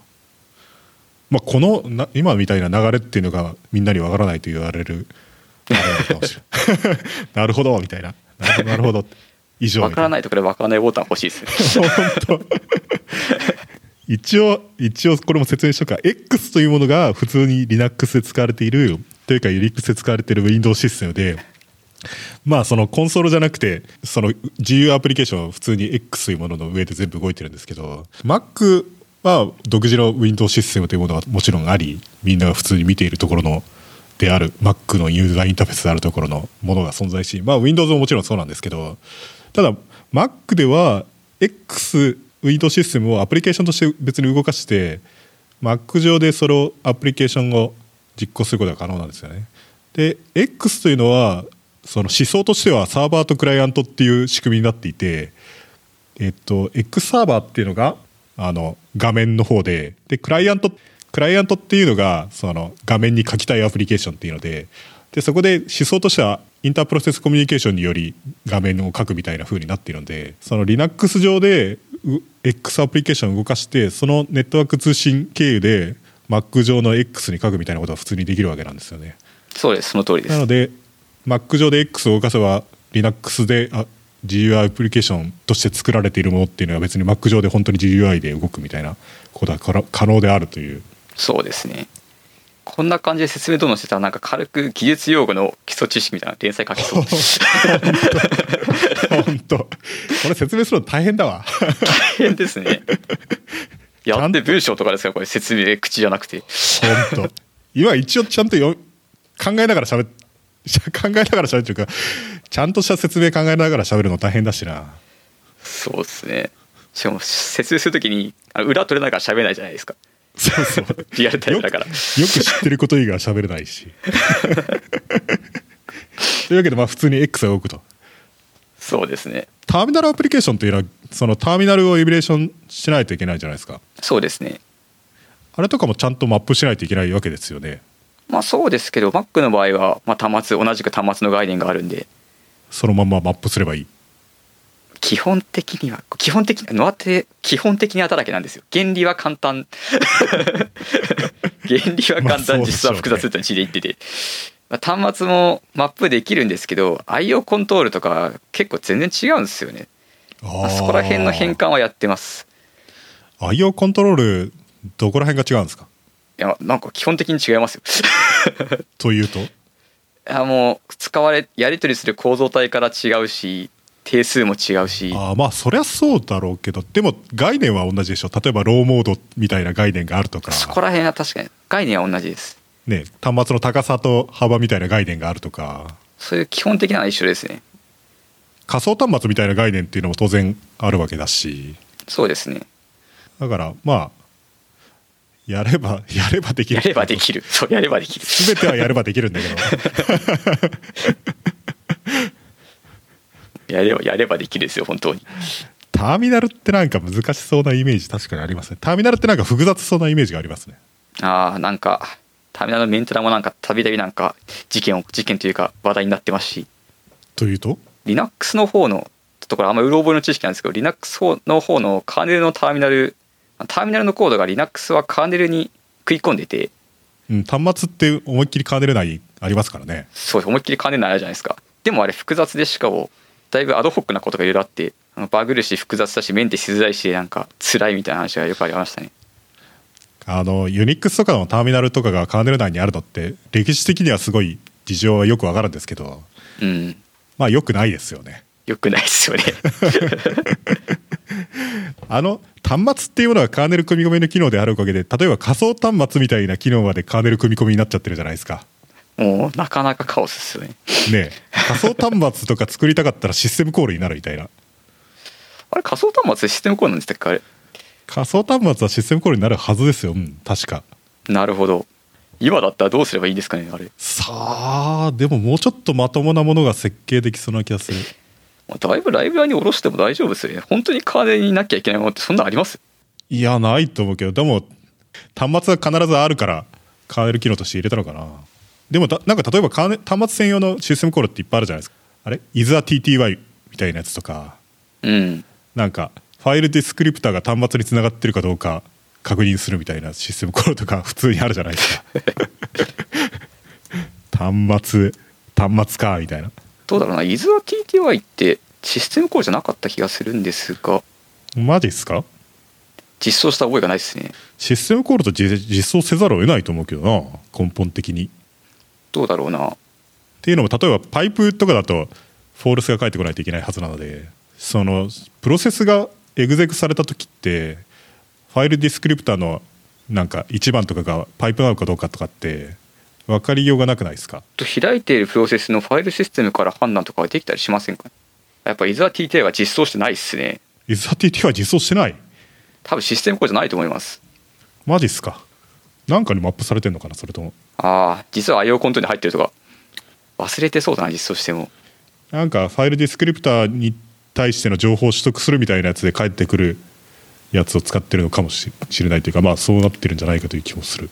まあこのな今みたいな流れっていうのがみんなにわからないと言われる なるほどみたいな。なるほどなるほど以上分からないところで分からないボタン欲しいですね。本当。一応一応これも説明しとくか X というものが普通に Linux で使われているというか Unix で使われている Windows システムでまあそのコンソールじゃなくてその GU アプリケーションは普通に X というものの上で全部動いてるんですけど Mac は独自の Windows システムというものがもちろんありみんなが普通に見ているところのである Mac のユーザーインターフェースであるところのものが存在しまあ Windows ももちろんそうなんですけどただ Mac では X ウィンドウシステムをアプリケーションとして別に動かして Mac 上でそれをアプリケーションを実行することが可能なんですよね。で X というのはその思想としてはサーバーとクライアントっていう仕組みになっていて、えっと、X サーバーっていうのがあの画面の方ででクライアントクライアントっていうのがその画面に書きたいアプリケーションっていうのででそこで思想としてはインタープロセスコミュニケーションにより画面を書くみたいな風になっているのでその Linux 上でう X アプリケーションを動かしてそのネットワーク通信経由で Mac 上の X に書くみたいなことは普通にできるわけなんですよね。そうですその通りです。なので Mac 上で X を動かせば Linux であ GUI アプリケーションとして作られているものっていうのは別に Mac 上で本当に GUI で動くみたいなことは可能であるという。そうですねこんな感じで説明どんどんしてたらなんか軽く技術用語の基礎知識みたいな連載書きそう。本当。これ説明するの大変だわ。大変ですね。やって文章とかですか？らこれ説明口じゃなくて。本当。今一応ちゃんとよ考えながら喋っ 考えながら喋ってるか。ちゃんとした説明考えながら喋るの大変だしな。そうですね。しかも説明するときに裏取れないから喋れないじゃないですかそうそう。リアルタイムだから。よく知ってること以外は喋れないし。というわけでまあ普通に X が動くと。そうですね。ターミナルアプリケーションというのはそのターミナルをエミュレーションしないといけないじゃないですか。そうですね。あれとかもちゃんとマップしないといけないわけですよね。まあそうですけど Mac の場合は、まあ、端末同じく端末の概念があるんで。そのままマップすればいい基本的には基本的にノアって基本的にはだらけなんですよ。原理は簡単。原理は簡単。実は複雑って字で言って。て、まあ、端末もマップできるんですけど IO コントロールとか結構全然違うんですよね。まあそこら辺の変換はやってます。IO コントロールどこら辺が違うんですか？いやなんか基本的に違いますよ。というと？いやもう使われやり取りする構造体から違うし定数も違うし。あーまあそりゃそうだろうけどでも概念は同じでしょ。例えばローモードみたいな概念があるとか。そこら辺は確かに概念は同じです。ね、端末の高さと幅みたいな概念があるとか。そういう基本的なのは一緒ですね。仮想端末みたいな概念っていうのも当然あるわけだし。そうですねだからまあやれば やればできるやればできる。そうやればできる。全てはやればできるんだけど やればやればできるですよ本当に。ターミナルってなんか難しそうなイメージ確かにありますね。ターミナルってなんか複雑そうなイメージがありますね。ああなんかターミナルのメンテナもなんかたびたびなんか事件を事件というか話題になってますし。というと？Linux の方のところあんまりうろ覚えの知識なんですけど Linux の方のカーネルのターミナルターミナルのコードが Linux はカーネルに食い込んでて。うん、端末って思いっきりカーネル内ありますからね。そう思いっきりカーネル内あるじゃないですか。でもあれ複雑でしかもだいぶアドホックなことがいろいろあってバグるし複雑だしメンテしづらいしなんか辛いみたいな話がよくありましたね。あのユニックスとかのターミナルとかがカーネル内にあるのって歴史的にはすごい事情はよくわかるんですけどうん。まあよくないですよね。よくないですよね。あの端末っていうものがカーネル組み込みの機能であるおかげで例えば仮想端末みたいな機能までカーネル組み込みになっちゃってるじゃないですかもうなかなかカオスですよね。ねえ。仮想端末とか作りたかったらシステムコールになるみたいな。あれ仮想端末でシステムコールなんでしたっけあれ？仮想端末はシステムコールになるはずですよ。うん確か。なるほど。今だったらどうすればいいんですかねあれ。さあでももうちょっとまともなものが設計できそうな気がする。だいぶライブラに下ろしても大丈夫ですよね。本当にカーネルになきゃいけないものってそんなあります？いやないと思うけど。でも端末は必ずあるからカーネル機能として入れたのかなでもだなんか例えば端末専用のシステムコールっていっぱいあるじゃないですか。あれ？ISATTY みたいなやつとか。うん。なんかファイルディスクリプターが端末につながってるかどうか確認するみたいなシステムコールとか 普通にあるじゃないですか。端末端末かみたいな。どうだろうな、伊豆は TTY ってシステムコールじゃなかった気がするんですが、マジっすか？実装した覚えがないですね。システムコールと実実装せざるを得ないと思うけどな。根本的にどうだろうな。っていうのも例えばパイプとかだとフォールスが返ってこないといけないはずなのでそのプロセスがエグゼクされた時ってファイルディスクリプターのなんか1番とかがパイプなのかどうかとかって分かりようがなくないですか？と開いているプロセスのファイルシステムから判断とかはできたりしませんか？やっぱ伊豆は実装してないっすね。ISATT は実装してない？多分システムコじゃないと思います。マジっすか？なんかにマップされてんのかなそれともああ、実は IO コントに入ってるとか。忘れてそうだな、実装しても。なんかファイルディスクリプターに対しての情報を取得するみたいなやつで返ってくるやつを使ってるのかもしれないというかまあそうなってるんじゃないかという気もする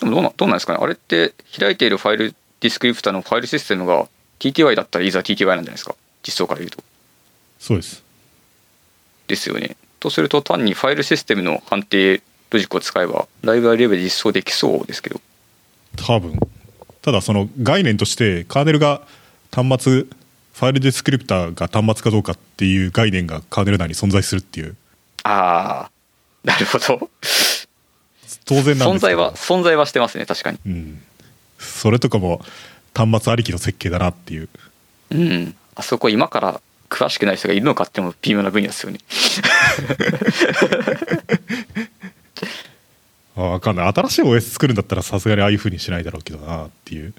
でもどうなどうなんですかねあれって開いているファイルディスクリプターのファイルシステムが TTY だったらいざ TTY なんじゃないですか実装から言うと。そうですですよね。とすると単にファイルシステムの判定ロジックを使えばライブラリレベルで実装できそうですけど。多分ただその概念としてカーネルが端末ファイルディスクリプターが端末かどうかっていう概念がカーネル内に存在するっていうああ、なるほど。当然なんです存在は、存在はしてますね、確かに。うん、それとかも端末ありきの設計だなっていううん。あそこ今から詳しくない人がいるのかっても微妙な分野ですよね。あ分かんない。新しい OS 作るんだったらさすがにああいうふうにしないだろうけどなっていう。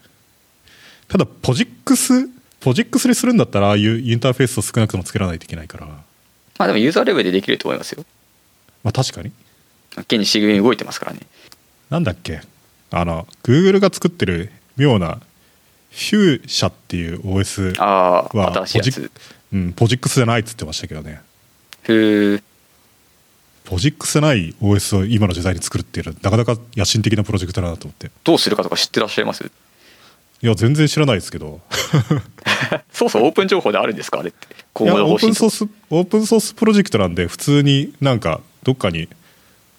ただポジックスポジックスにするんだったらああいうインターフェースを少なくとも作らないといけないから。ままあでもユーザーレベルでできると思いますよ。あ確かに。現に C 組動いてますからね。なんだっけ？あの Google が作ってる妙なフューシャっていう OS はポジつ。うん、ポジックスじゃないっつってましたけどね。ふーポジックスない OS を今の時代に作るっていうのはなかなか野心的なプロジェクトだなと思って。どうするかとか知ってらっしゃいます？いや全然知らないですけど。そうそうオープン情報であるんですか？あれって。いや今後の方針オープンソースオープンソースプロジェクトなんで普通になんかどっかに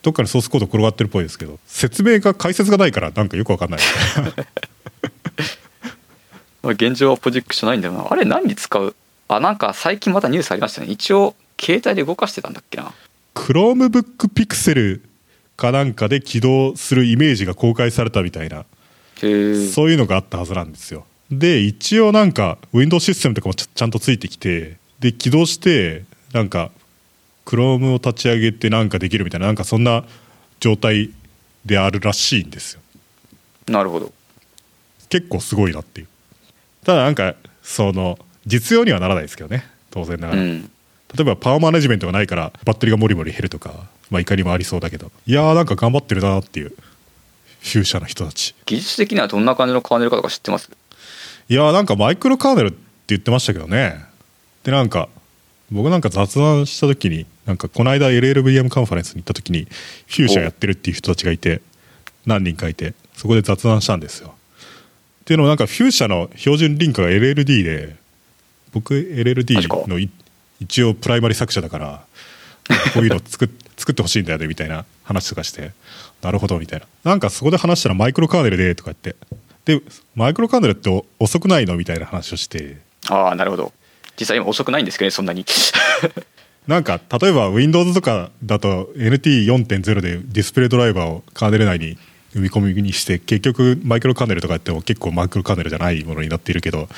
どっかにソースコード転がってるっぽいですけど説明が解説がないからなんかよくわかんない。現状はプロジェクトじゃないんだよな。あれ何に使う？あなんか最近またニュースありましたね。一応携帯で動かしてたんだっけな Chromebook Pixel かなんかで起動するイメージが公開されたみたいな。そういうのがあったはずなんですよ。で一応なんか Windows システムとかもちゃちゃんとついてきてで起動してなんか Chrome を立ち上げてなんかできるみたいななんかそんな状態であるらしいんですよ。なるほど。結構すごいなっていう。ただなんかその実用にはならないですけどね。当然ながら、うん例えばパワーマネジメントがないからバッテリーがモリモリ減るとか、まあ、いかにもありそうだけど。いやーなんか頑張ってるなっていうフューシャの人たち。技術的にはどんな感じのカーネルかとか知ってます？いやーなんかマイクロカーネルって言ってましたけどね。でなんか僕なんか雑談した時になんかこの間 LLVM カンファレンスに行った時にフューシャやってるっていう人たちがいて何人かいてそこで雑談したんですよ。っていうのもなんかフューシャの標準リンクが LLD で僕 LLD かのい一応プライマリ作者だからこういうの作っ 作ってほしいんだよねみたいな話とかしてなるほどみたいな。なんかそこで話したらマイクロカーネルでとか言って。でマイクロカーネルってお遅くないの？みたいな話をして。ああなるほど。実際今遅くないんですけどねそんなに。なんか例えば Windows とかだと NT4.0 でディスプレイドライバーをカーネル内に埋め込みにして結局マイクロカーネルとかやっても結構マイクロカーネルじゃないものになっているけど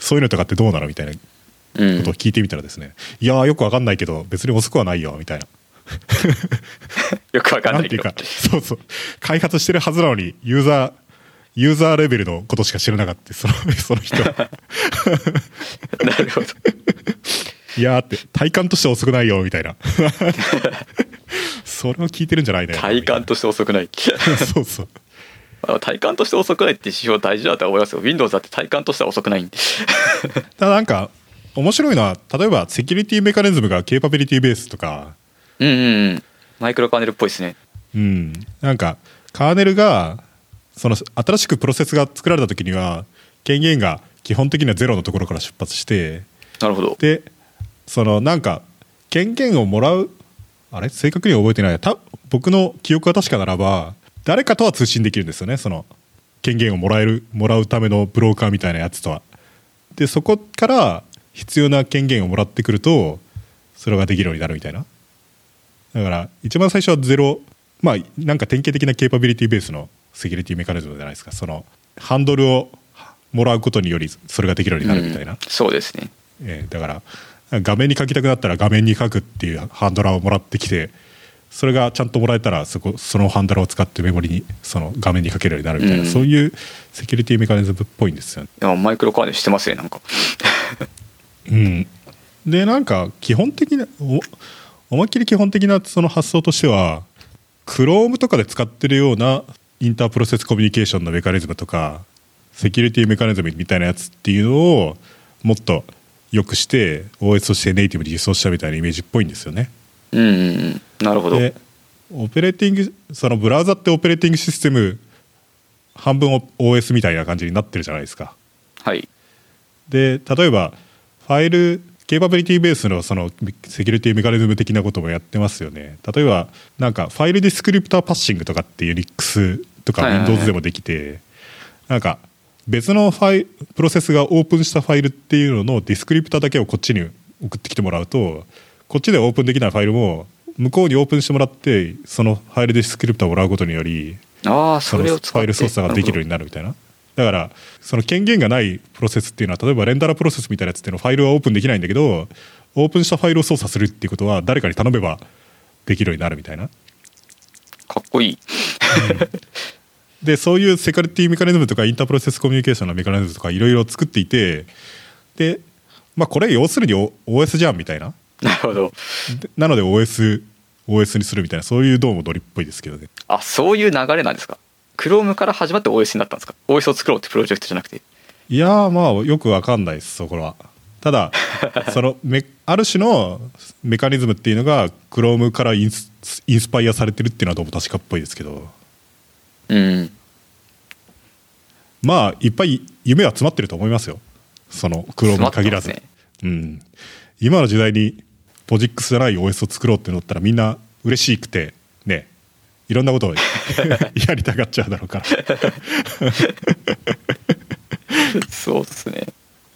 そういうのとかってどうなの？みたいなうんことを聞いてみたらですね、いやーよくわかんないけど別に遅くはないよみたいな。よくわかんないけど。なんていうかそうそう。開発してるはずなのにユーザーユーザーレベルのことしか知らなかった。そのその人。は なるほど。いやーって体感としては遅くないよみたいな。それを聞いてるんじゃないね。体感として遅くない。そうそう。まあ体感として遅くないって指標大事だとは思いますよ。Windows だって体感としては遅くないんで。ただなんか面白いのは例えばセキュリティメカニズムがケーパビリティベースとか。うんうんうん。マイクロカーネルっぽいですね。うん。なんかカーネルがその新しくプロセスが作られた時には権限が基本的にはゼロのところから出発して。なるほど。でそのなんか権限をもらうあれ？正確には覚えてない。た僕の記憶が確かならば誰かとは通信できるんですよね。その権限をもらえるもらうためのブローカーみたいなやつとは。でそこから必要な権限をもらってくるとそれができるようになるみたいな。だから一番最初はゼロまあなんか典型的なケーパビリティベースのセキュリティメカニズムじゃないですか。そのハンドルをもらうことによりそれができるようになるみたいな、うん。そうですね。えーだから画面に書きたくなったら画面に書くっていうハンドラーをもらってきてそれがちゃんともらえたらそこそのハンドラーを使ってメモリにその画面に書けるようになるみたいな、うん。そういうセキュリティメカニズムっぽいんですよね。いやマイクロカーネルしてますねなんかうん、でなんか基本的なお思いっきり基本的なその発想としては Chrome とかで使ってるようなインタープロセスコミュニケーションのメカニズムとかセキュリティメカニズムみたいなやつっていうのをもっと良くして OS としてネイティブに実装したみたいなイメージっぽいんですよね。うんうんうんなるほどでオペレーティングそのブラウザってオペレーティングシステム半分 OS みたいな感じになってるじゃないですか。はいで例えばファイルケーパビリティベースのそのセキュリティメカニズム的なこともやってますよね。例えばなんかファイルディスクリプターパッシングとかっていう Linux とかはいはいはい。Windows でもできてなんか別のファイプロセスがオープンしたファイルっていうののディスクリプターだけをこっちに送ってきてもらうとこっちでオープンできないファイルも向こうにオープンしてもらってそのファイルディスクリプターをもらうことによりああそれを使って。ァイル操作ができるようになるみたいなだからその権限がないプロセスっていうのは例えばレンダラプロセスみたいなやつっていうのはファイルはオープンできないんだけどオープンしたファイルを操作するっていうことは誰かに頼めばできるようになるみたいな。かっこいい。でそういうセキュリティメカニズムとかインタープロセスコミュニケーションのメカニズムとかいろいろ作っていてでまあこれ要するに OS じゃんみたいな。なるほど。でなので OS OS にするみたいなそういうどうもノリっぽいですけどね。あそういう流れなんですか？Chrome から始まって OS になったんですか？OS を作ろうってプロジェクトじゃなくて。いやーまあよくわかんないですそこは。ただ そのメある種のメカニズムっていうのが Chrome からインスインスパイアされてるっていうのはどうも確かっぽいですけど。うん。まあいっぱい夢は詰まってると思いますよ。その Chrome に限らず、詰まってうん、今の時代にポジックスじゃない OS を作ろうってなったらみんな嬉しくてねいろんなことを やりたがっちゃうだろうから、そうですね。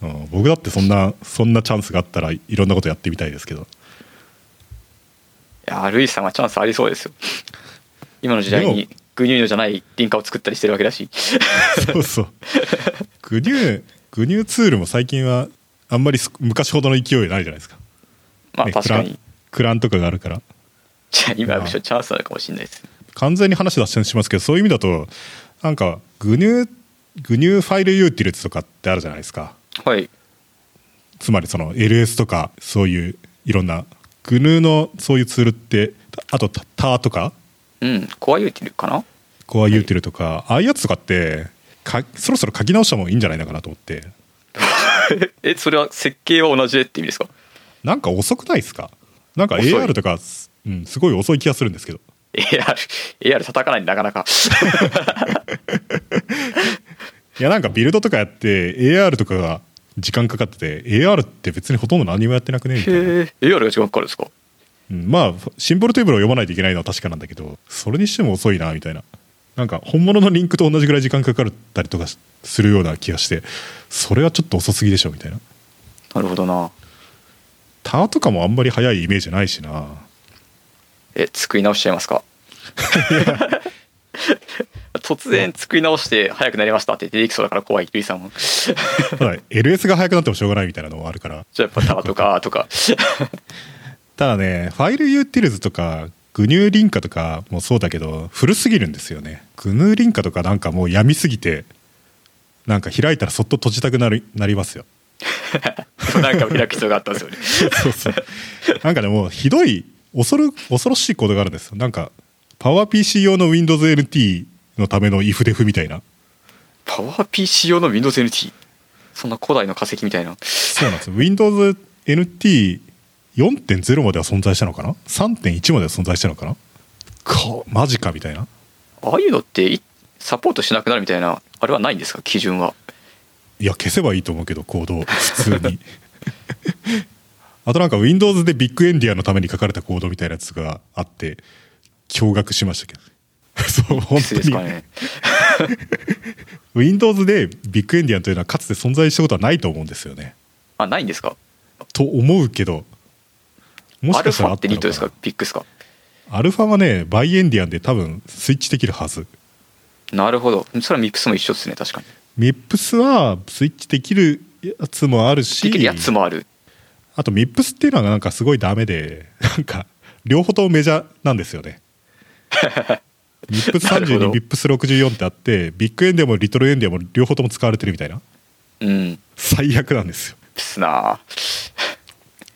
うん、僕だってそんなそんなチャンスがあったらいろんなことやってみたいですけど。いやルイさんはチャンスありそうですよ。今の時代でにグニューじゃないリンカーを作ったりしてるわけだし。そうそう。グニューグニューツールも最近はあんまりす昔ほどの勢いないじゃないですか、まあね確かに。クランとかがあるから。じゃあ今はむしろチャンスなのかもしれないです完全に話脱線しますけどそういう意味だとなんか GNU GNU ファイルユーティリティとかってあるじゃないですか。はい。つまりその LS とかそういういろんな GNU のそういうツールってあとタ tar とか？うん。 coreutil かな？ coreutil とか、ああいうやつとかってかそろそろ書き直した方がいいんじゃないのかなと思って。えそれは設計は同じでって意味ですか？なんか遅くないですか？なんか AR とか、うん、すごい遅い気がするんですけど AR AR 叩かないんでなかなか。いやなんかビルドとかやって AR とかが時間かかってて AR って別にほとんど何もやってなくねみたいな、AR が時間かかるんですか？うんまあシンボルテーブルを読まないといけないのは確かなんだけどそれにしても遅いなみたいな。なんか本物のリンクと同じぐらい時間かかったりとかするような気がしてそれはちょっと遅すぎでしょみたいな。なるほどな。 tar とかもあんまり早いイメージないしな。え作り直しちゃいますか？突然作り直して早くなりましたって出てきそうだから怖いルイさんも LS が速くなってもしょうがないみたいなのもあるから。じゃあやっぱ tar とかとか。ただね fileutils とか GNU リンカとかもそうだけど古すぎるんですよね。 GNU リンカとかなんかもう闇すぎてなんか開いたらそっと閉じたくなるなりますよ。なんか開く必要があったんですよね。そうそう。なんかねもうひどい恐る恐ろしいコードがあるんですよ。なんかパワー PC 用の WindowsNT のための IFDEF みたいな。パワー PC 用の Windows NT そんな古代の化石みたいな。そうなんです。よ WindowsNT4.0 までは存在したのかな？3.1までは存在したのかな？かマジかみたいな。ああいうのっていサポートしなくなるみたいなあれはないんですか？基準は。いや消せばいいと思うけどコードを普通に。あとなんか Windows でビッグエンディアのために書かれたコードみたいなやつがあって驚愕しましたけど。そう本当に、ね。Windows でビッグエンディアンというのはかつて存在したことはないと思うんですよね。あないんですか？と思うけどもしアルフかしたらあァってニットですのか？ビッグですか？アルファはねバイエンディアンで多分スイッチできるはず。なるほど。それはミップスも一緒ですね確かに。ミップスはスイッチできるやつもあるし。できるやつもある。あとミップスっていうのがなんかすごいダメでなんか両方ともメジャーなんですよねミップスなるほど。32ミップス64ってあってビッグエンディアもリトルエンディアも両方とも使われてるみたいな。うん。最悪なんですよ。すな。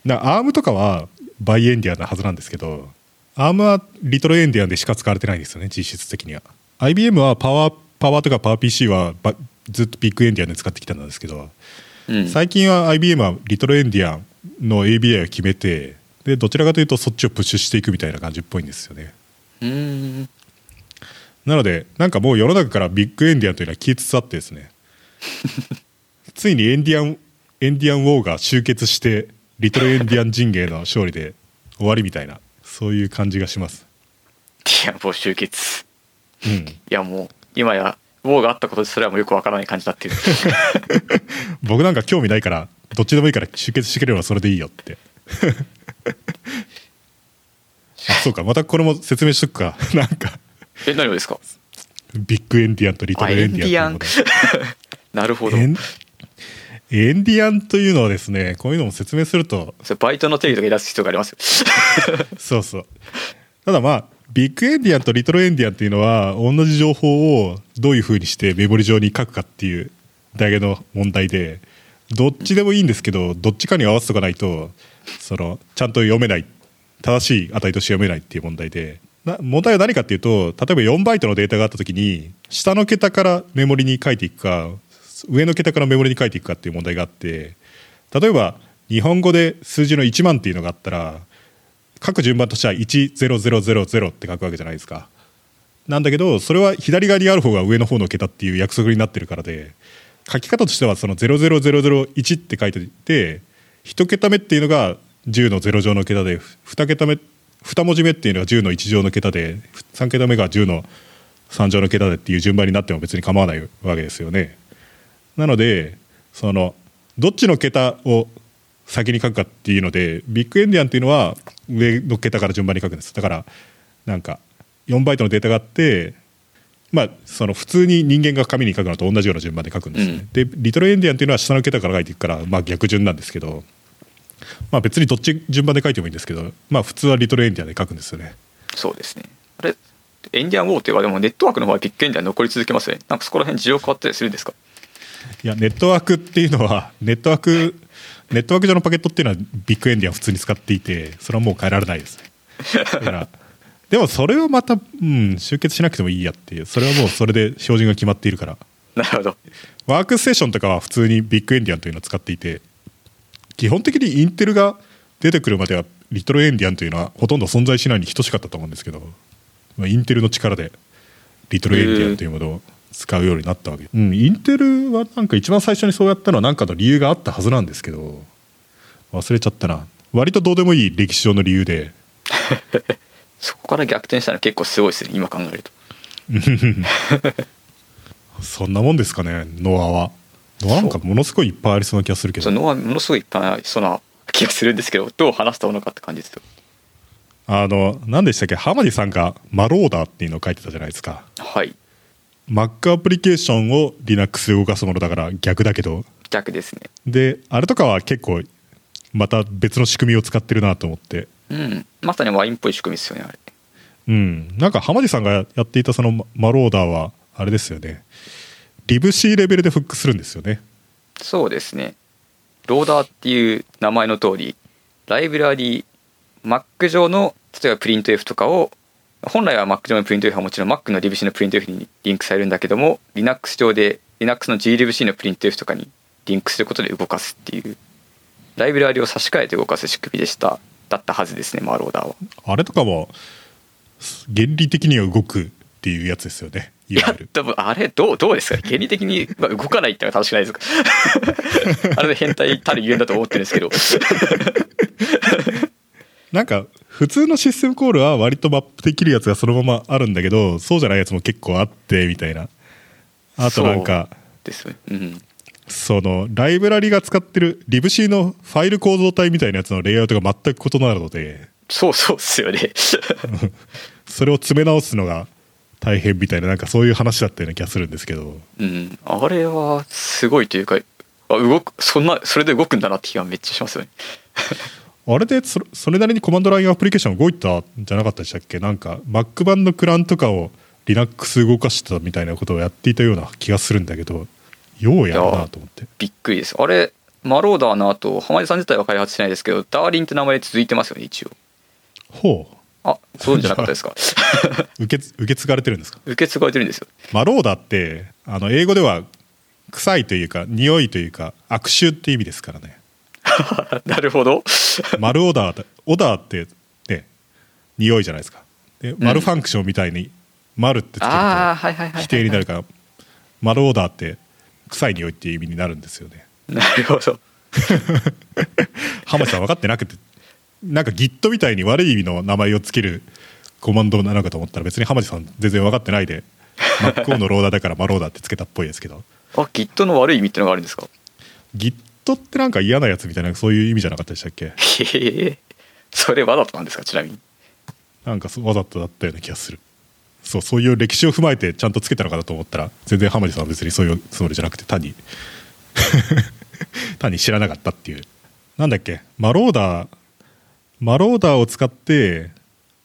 だから ARM とかはバイエンディアンなはずなんですけど ARM はリトルエンディアンでしか使われてないんですよね実質的には。IBM はパワーパワーとかパワー PC はばずっとビッグエンディアンで使ってきたんですけどうん。最近は IBM はリトルエンディアンの ABI を決めてでどちらかというとそっちをプッシュしていくみたいな感じっぽいんですよねうーん。なのでなんかもう世の中からビッグエンディアンというのは消えつつあってですね。ついにエンディアンエンディアンウォーが終結してリトルエンディアン陣営の勝利で終わりみたいなそういう感じがします。いやもう集結。うん。いやもう今やウォーがあったことですらもよくわからない感じだっていう 僕なんか興味ないからどっちでもいいから集結してくれればそれでいいよってあそうか。またこれも説明しとくか。なんか。え何をですか？ビッグエンディアンとリトルエンディアンというもの なるほど。エンエンディアンというのはですねこういうのも説明すると。それバイトの定義とかに出す必要がありますよ。そうそう。ただまあビッグエンディアンとリトルエンディアンっていうのは同じ情報をどういうふうにしてメモリ上に書くかっていうだけの問題でどっちでもいいんですけどどっちかに合わせとかないとそのちゃんと読めない正しい値として読めないっていう問題でな問題は何かっていうと例えば4バイトのデータがあった時に下の桁からメモリに書いていくか上の桁からメモリに書いていくかっていう問題があって例えば日本語で数字の1万っていうのがあったら書く順番としては10000って書くわけじゃないですか。なんだけどそれは左側にある方が上の方の桁っていう約束になってるからで書き方としてはその00001って書いてて1桁目っていうのが10の0乗の桁で2桁目2文字目っていうのが10の1乗の桁で3桁目が10の3乗の桁でっていう順番になっても別に構わないわけですよね。なのでそのどっちの桁を先に書くかっていうのでビッグエンディアンっていうのは上の桁から順番に書くんです。だからなんか4バイトのデータがあってまあその普通に人間が紙に書くのと同じような順番で書くんですね、うん。でリトルエンディアンっていうのは下の桁から書いていくからまあ逆順なんですけどまあ別にどっち順番で書いてもいいんですけどまあ普通はリトルエンディアンで書くんですよね。そうですね。あれエンディアンウォーっていうかでもネットワークの方はビッグエンディアン残り続けますねなんかそこら辺事情変わったりするんですか？いやネットワークっていうのは ネットワークネットワーク上のパケットっていうのはビッグエンディアン普通に使っていてそれはもう変えられないです。ねだからでもそれをまた、うん、集結しなくてもいいやっていう。それはもうそれで標準が決まっているから。なるほど。ワークステーションとかは普通にビッグエンディアンというのを使っていて基本的にインテルが出てくるまではリトルエンディアンというのはほとんど存在しないに等しかったと思うんですけど、まあ、インテルの力でリトルエンディアンというものを使うようになったわけ、うん、インテルはなんか一番最初にそうやったのは何かの理由があったはずなんですけど忘れちゃったな。割とどうでもいい歴史上の理由で。そこから逆転したの結構すごいですね今考えると。そんなもんですかねノアはノアなんかものすごいいっぱいありそうな気がするけど。そのはものすごいいっぱいありそうな気がするんですけどどう話したものかって感じですよ。あの何でしたっけ？浜地さんがマローダーっていうのを書いてたじゃないですか。はい。Mac アプリケーションを Linux で動かすものだから逆だけど。逆ですね。であれとかは結構また別の仕組みを使ってるなと思って。うん。まさにワインっぽい仕組みですよねあれ。うん。なんか浜地さんがやっていたそのマローダーはあれですよねリブ C レベルでフックするんですよね。そうですね。ローダーっていう名前の通りライブラリー Mac 上の例えばプリント F とかを本来は Mac 上のプリント F はもちろん Mac の libc のプリント F にリンクされるんだけども Linux 上で Linux の glibc のプリント F とかにリンクすることで動かすっていうライブラリを差し替えて動かす仕組みでした。だったはずですねマーローダーは。あれとかも原理的には動くっていうやつですよねいいや多分あれどうどうですか？原理的にまあ動かないっていうのは正しくないですか？あれで変態たるゆえんだと思ってるんですけど。なんか普通のシステムコールは割とマップできるやつがそのままあるんだけどそうじゃないやつも結構あってみたいな。あとなんかですよね。うん。そのライブラリが使ってる libc のファイル構造体みたいなやつのレイアウトが全く異なるので。そうそうっすよね。それを詰め直すのが大変みたいななんかそういう話だったような気がするんですけど。うん。あれはすごいというかあ動くそんなそれで動くんだなって気がめっちゃしますよね。あれでそれそれなりにコマンドラインアプリケーション動いたんじゃなかったでしたっけ？なんか Mac 版のクランとかを Linux 動かしてたみたいなことをやっていたような気がするんだけどようやるなと思って。びっくりです。あれマローダーの後浜地さん自体は開発してないですけどダーリンって名前で続いてますよね一応。ほうあご存知なかったですか？受け受け継がれてるんですか？受け継がれてるんですよ。マローダってあの英語では臭いというか匂いというか悪臭って意味ですからね。なるほど。マルオーダーだオダーってね匂いじゃないですか。でマルファンクションみたいに「マル」ってつけると否定になるからマルオーダーって臭い匂いっていう意味になるんですよね。なるほど。浜地さん分かってなくてなんか Git みたいに悪い意味の名前をつけるコマンドなのかと思ったら別に浜地さん全然分かってないで Mac のローダーだからマローダーってつけたっぽいですけど。あ Git の悪い意味ってのがあるんですか？Git ってなんか嫌なやつみたいなそういう意味じゃなかったでしたっけ？へえそれわざとなんですかちなみに？なんかわざとだったような気がする。そうそういう歴史を踏まえてちゃんとつけたのかなと思ったら全然浜地さんは別にそういうつもりじゃなくて単に。単に知らなかったっていう。なんだっけ？マローダーマローダーを使って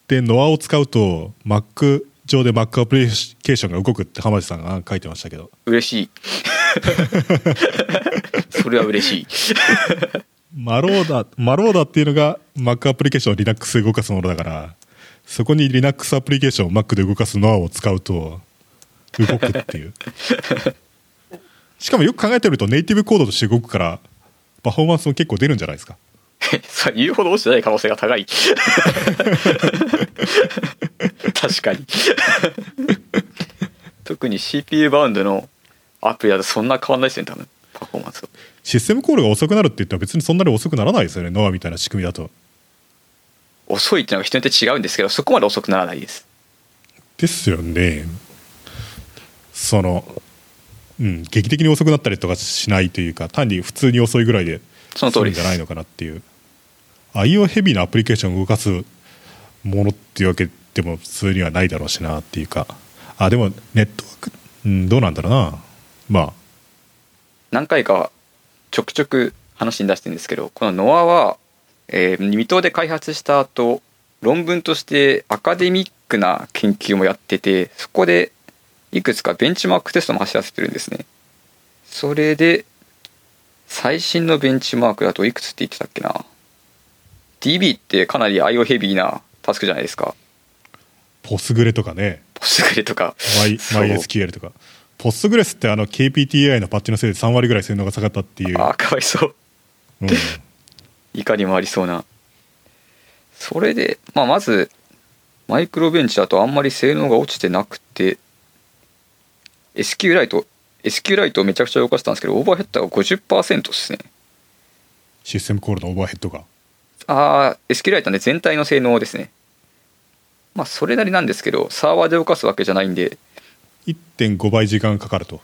でノアを使うと Mac 上で Mac アプリケーションが動くって浜地さんが書いてましたけど。嬉しい。それは嬉しい。マローダーマローダーっていうのが Mac アプリケーションを Linux で動かすものだからそこに Linux アプリケーションを Mac で動かすノアを使うと動くっていう。しかもよく考えてみるとネイティブコードとして動くからパフォーマンスも結構出るんじゃないですか 言うほど落ちてない可能性が高い。確かに。特に CPU バウンドのアプリだとそんな変わんないですよね多分。パフォーマンス。はシステムコールが遅くなるって言っても別にそんなに遅くならないですよねノアみたいな仕組みだと。遅いっていうのが人によって違うんですけどそこまで遅くならないです。ですよね。そのうん劇的に遅くなったりとかしないというか単に普通に遅いぐらいでその通り。じゃないのかなっていう。IO ヘビーなアプリケーションを動かすものっていうわけでも普通にはないだろうしなっていうか。あでもネットワーク、うん、どうなんだろうな。まあ。何回かちょくちょく話に出してるんですけどこのノアは、えー、未踏で開発した後論文としてアカデミックな研究もやっててそこでいくつかベンチマークテストも走らせてるんですね。それで最新のベンチマークだといくつって言ってたっけな。DB ってかなり IO ヘビーなタスクじゃないですか。ポスグレとかね。ポスグレとか。MySQL とか。ポストグレスってあの KPTI のパッチのせいで3割ぐらい性能が下がったっていう、あーかわいそう。うん。怒りもありそうな。それで、まあ、まずマイクロベンチだとあんまり性能が落ちてなくて SQ ライト SQ ライトをめちゃくちゃ動かしたんですけどオーバーヘッドが50%ですね。システムコールのオーバーヘッドが？ああ SQ ライトね全体の性能ですね。まあそれなりなんですけどサーバーで動かすわけじゃないんで。1.5倍時間かかると。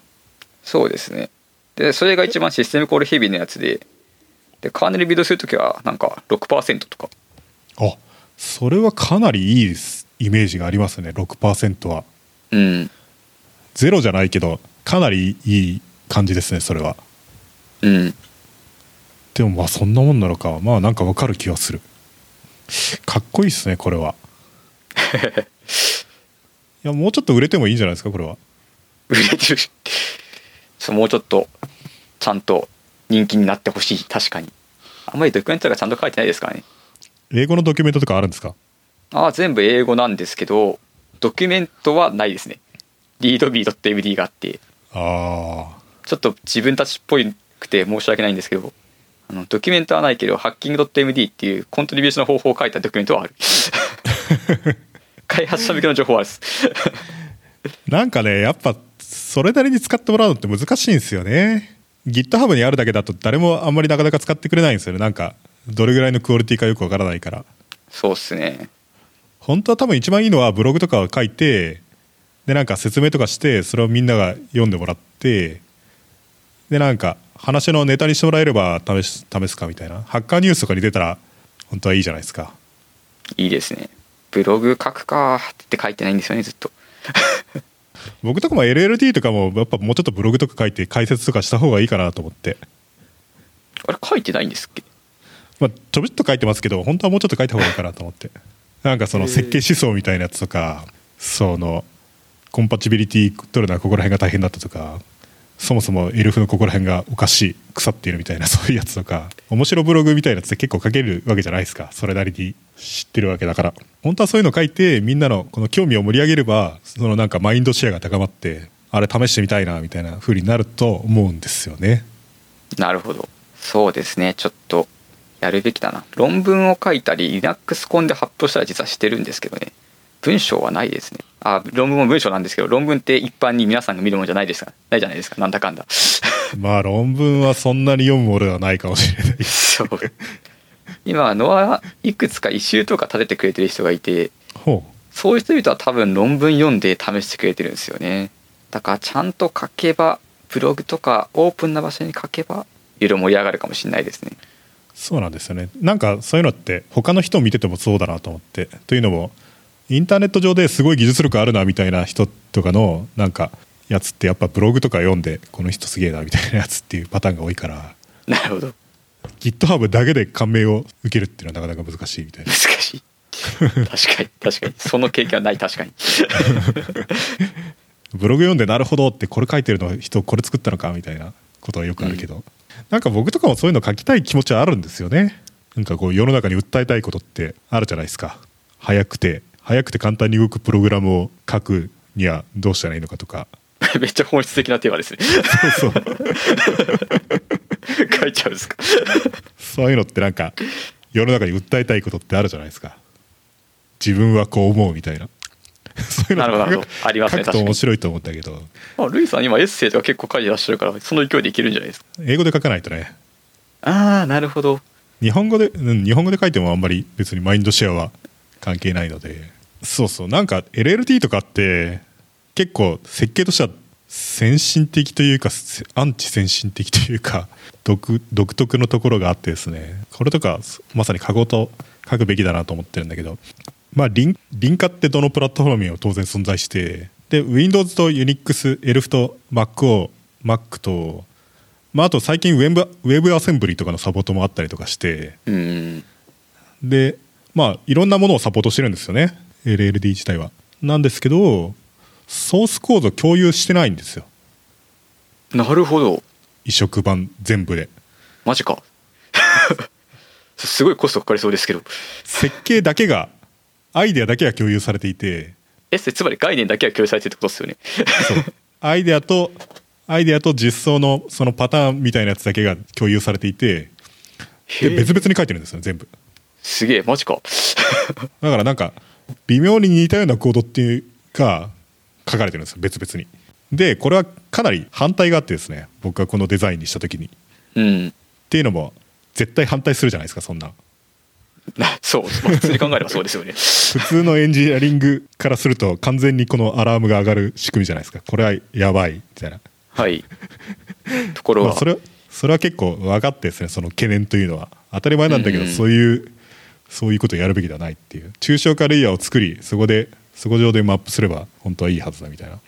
そうですね。でそれが一番システムコールヘビーのやつで。でカーネルビルドするときはなんか6%とか。あそれはかなりいいです。イメージがありますね。6%は。うん。ゼロじゃないけどかなりいい感じですねそれは。うん。でもまあそんなもんなのか。まあなんかわかる気はする。かっこいいっすねこれは。いやもうちょっと売れてもいいんじゃないですかこれは。売れてる。そうもうちょっとちゃんと人気になってほしい。確かに。あんまりドキュメントがちゃんと書いてないですからね。英語のドキュメントとかあるんですか？ああ全部英語なんですけどドキュメントはないですね。readme.md があってああちょっと自分たちっぽくて申し訳ないんですけどあのドキュメントはないけどハッキング .md っていうコントリビューションの方法を書いたドキュメントはある。開発者向けの情報はあるです。なんかねやっぱそれなりに使ってもらうのって難しいんですよね。GitHub にあるだけだと誰もあんまりなかなか使ってくれないんですよ。ねなんかどれぐらいのクオリティかよくわからないから。そうっすね。本当は多分一番いいのはブログとかを書いてでなんか説明とかしてそれをみんなが読んでもらってでなんか話のネタにしてもらえれば試す試すかみたいな。ハッカーニュースとかに出たら本当はいいじゃないですか。いいですね。ブログ書くかって書いてないんですよねずっと。僕とかも LLD とかもやっぱもうちょっとブログとか書いて解説とかした方がいいかなと思って。あれ書いてないんですっけ？まあちょびっと書いてますけど本当はもうちょっと書いた方がいいかなと思って。なんかその設計思想みたいなやつとかそのコンパチビリティ取るのはここら辺が大変だったとかそもそもエルフのここら辺がおかしい腐っているみたいな そういうやつとか面白ブログみたいなやつって結構書けるわけじゃないですか。それなりに知ってるわけだから。本当はそういうの書いてみんなのこの興味を盛り上げればそのなんかマインドシェアが高まってあれ試してみたいなみたいな風になると思うんですよね。なるほど。そうですね。ちょっとやるべきだな。論文を書いたり Linux コンで発表したら実はしてるんですけどね。文章はないですね。あ論文も文章なんですけど論文って一般に皆さんが見るものじゃないですか。ないじゃないですか。なんだかんだ。まあ論文はそんなに読むものではないかもしれない。そう。今はノアいくつか異臭とか立ててくれてる人がいてほそういう人々は多分論文読んで試してくれてるんですよね。だからちゃんと書けばブログとかオープンな場所に書けばいろいろ盛り上がるかもしれないですね。うそうなんですよね。なんかそういうのって他の人を見ててもそうだなと思ってというのもインターネット上ですごい技術力あるなみたいな人とかのなんかやつってやっぱブログとか読んでこの人すげえなみたいなやつっていうパターンが多いからなるほど。GitHub だけで感銘を受けるっていうのはなかなか難しいみたいな。難しい。確かに確かに。その経験はない確かに。ブログ読んでなるほどってこれ書いてるの人これ作ったのかみたいなことはよくあるけど、なんか僕とかもそういうの書きたい気持ちはあるんですよね。なんかこう世の中に訴えたいことってあるじゃないですか。早くて早くて簡単に動くプログラムを書くにはどうしたらいいのかとか。めっちゃ本質的なテーマですね。そうそう。書いちゃうんですか？そういうのってなんか世の中に訴えたいことってあるじゃないですか。自分はこう思うみたいな。そういうのなるほどありますね書くと面白いと思うんだけど。まあ、ルイさん今エッセイとか結構書いてらっしゃるからその勢いでいけるんじゃないです。か英語で書かないとね。ああなるほど。日本語で、うん、日本語で書いてもあんまり別にマインドシェアは関係ないのでそうそう。なんか LLT とかって結構設計としては先進的というかせアンチ先進的というか 独独特のところがあってですね。これとかまさに過去と書くべきだなと思ってるんだけど。まあリンリンカってどのプラットフォームにも当然存在してで Windows と Unix、Elf と Mac を Mac とまあ、あと最近ウェブウェブアセンブリとかのサポートもあったりとかして。うん。でまあいろんなものをサポートしてるんですよね LLD 自体は。なんですけどソースコード共有してないんですよ。なるほど。移植版全部で。マジか。すごいコストかかりそうですけど。設計だけがアイデアだけが共有されていて。エッセイつまり概念だけが共有されてるってことですよね。そう。アイデアとアイデアと実装のそのパターンみたいなやつだけが共有されていて。で別々に書いてるんですよ全部。すげえマジか。だからなんか微妙に似たようなコードっていうか書かれてるんですよ別々に。でこれはかなり反対があってですね僕がこのデザインにした時に。っうん。ていうのも絶対反対するじゃないですかそんな。な そう、まあ、普通に考えればそうですよね。普通のエンジニアリングからすると完全にこのアラームが上がる仕組みじゃないですか。これはやばいみたいな。はい。ところは、まあ、それはそれは結構分かってですねその懸念というのは。当たり前なんだけど、うんうん。そういうそういうことをやるべきではないっていう。抽象化レイヤーを作りそこでそこ上でマップすれば本当はいいはずだみたいな。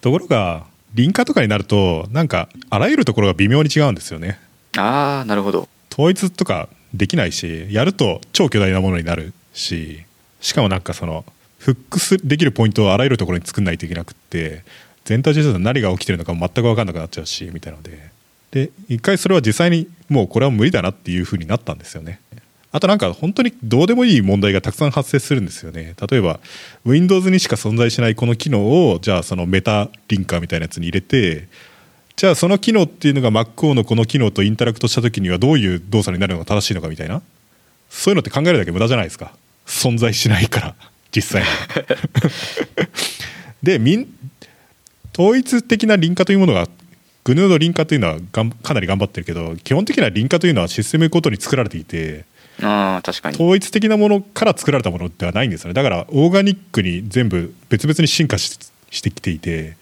ところが輪化とかになるとなんかあらゆるところが微妙に違うんですよね。ああなるほど。統一とかできないしやると超巨大なものになるししかもなんかそのフックスできるポイントをあらゆるところに作んないといけなくって全体実で何が起きてるのか全く分かんなくなっちゃうしみたいなので。で一回それは実際にもうこれは無理だなっていうふうになったんですよねあとなんか本当にどうでもいい問題がたくさん発生するんですよね。例えば Windows にしか存在しないこの機能をじゃあそのメタリンカーみたいなやつに入れてじゃあその機能っていうのが MacO のこの機能とインタラクトした時にはどういう動作になるのが正しいのかみたいな。そういうのって考えるだけ無駄じゃないですか。存在しないから 実際に。で統一的な輪化というものが GNU の輪化というのはがんかなり頑張ってるけど基本的な輪化というのはシステムごとに作られていてあ確かに。統一的なものから作られたものではないんですよね。だからオーガニックに全部別々に進化してきていて。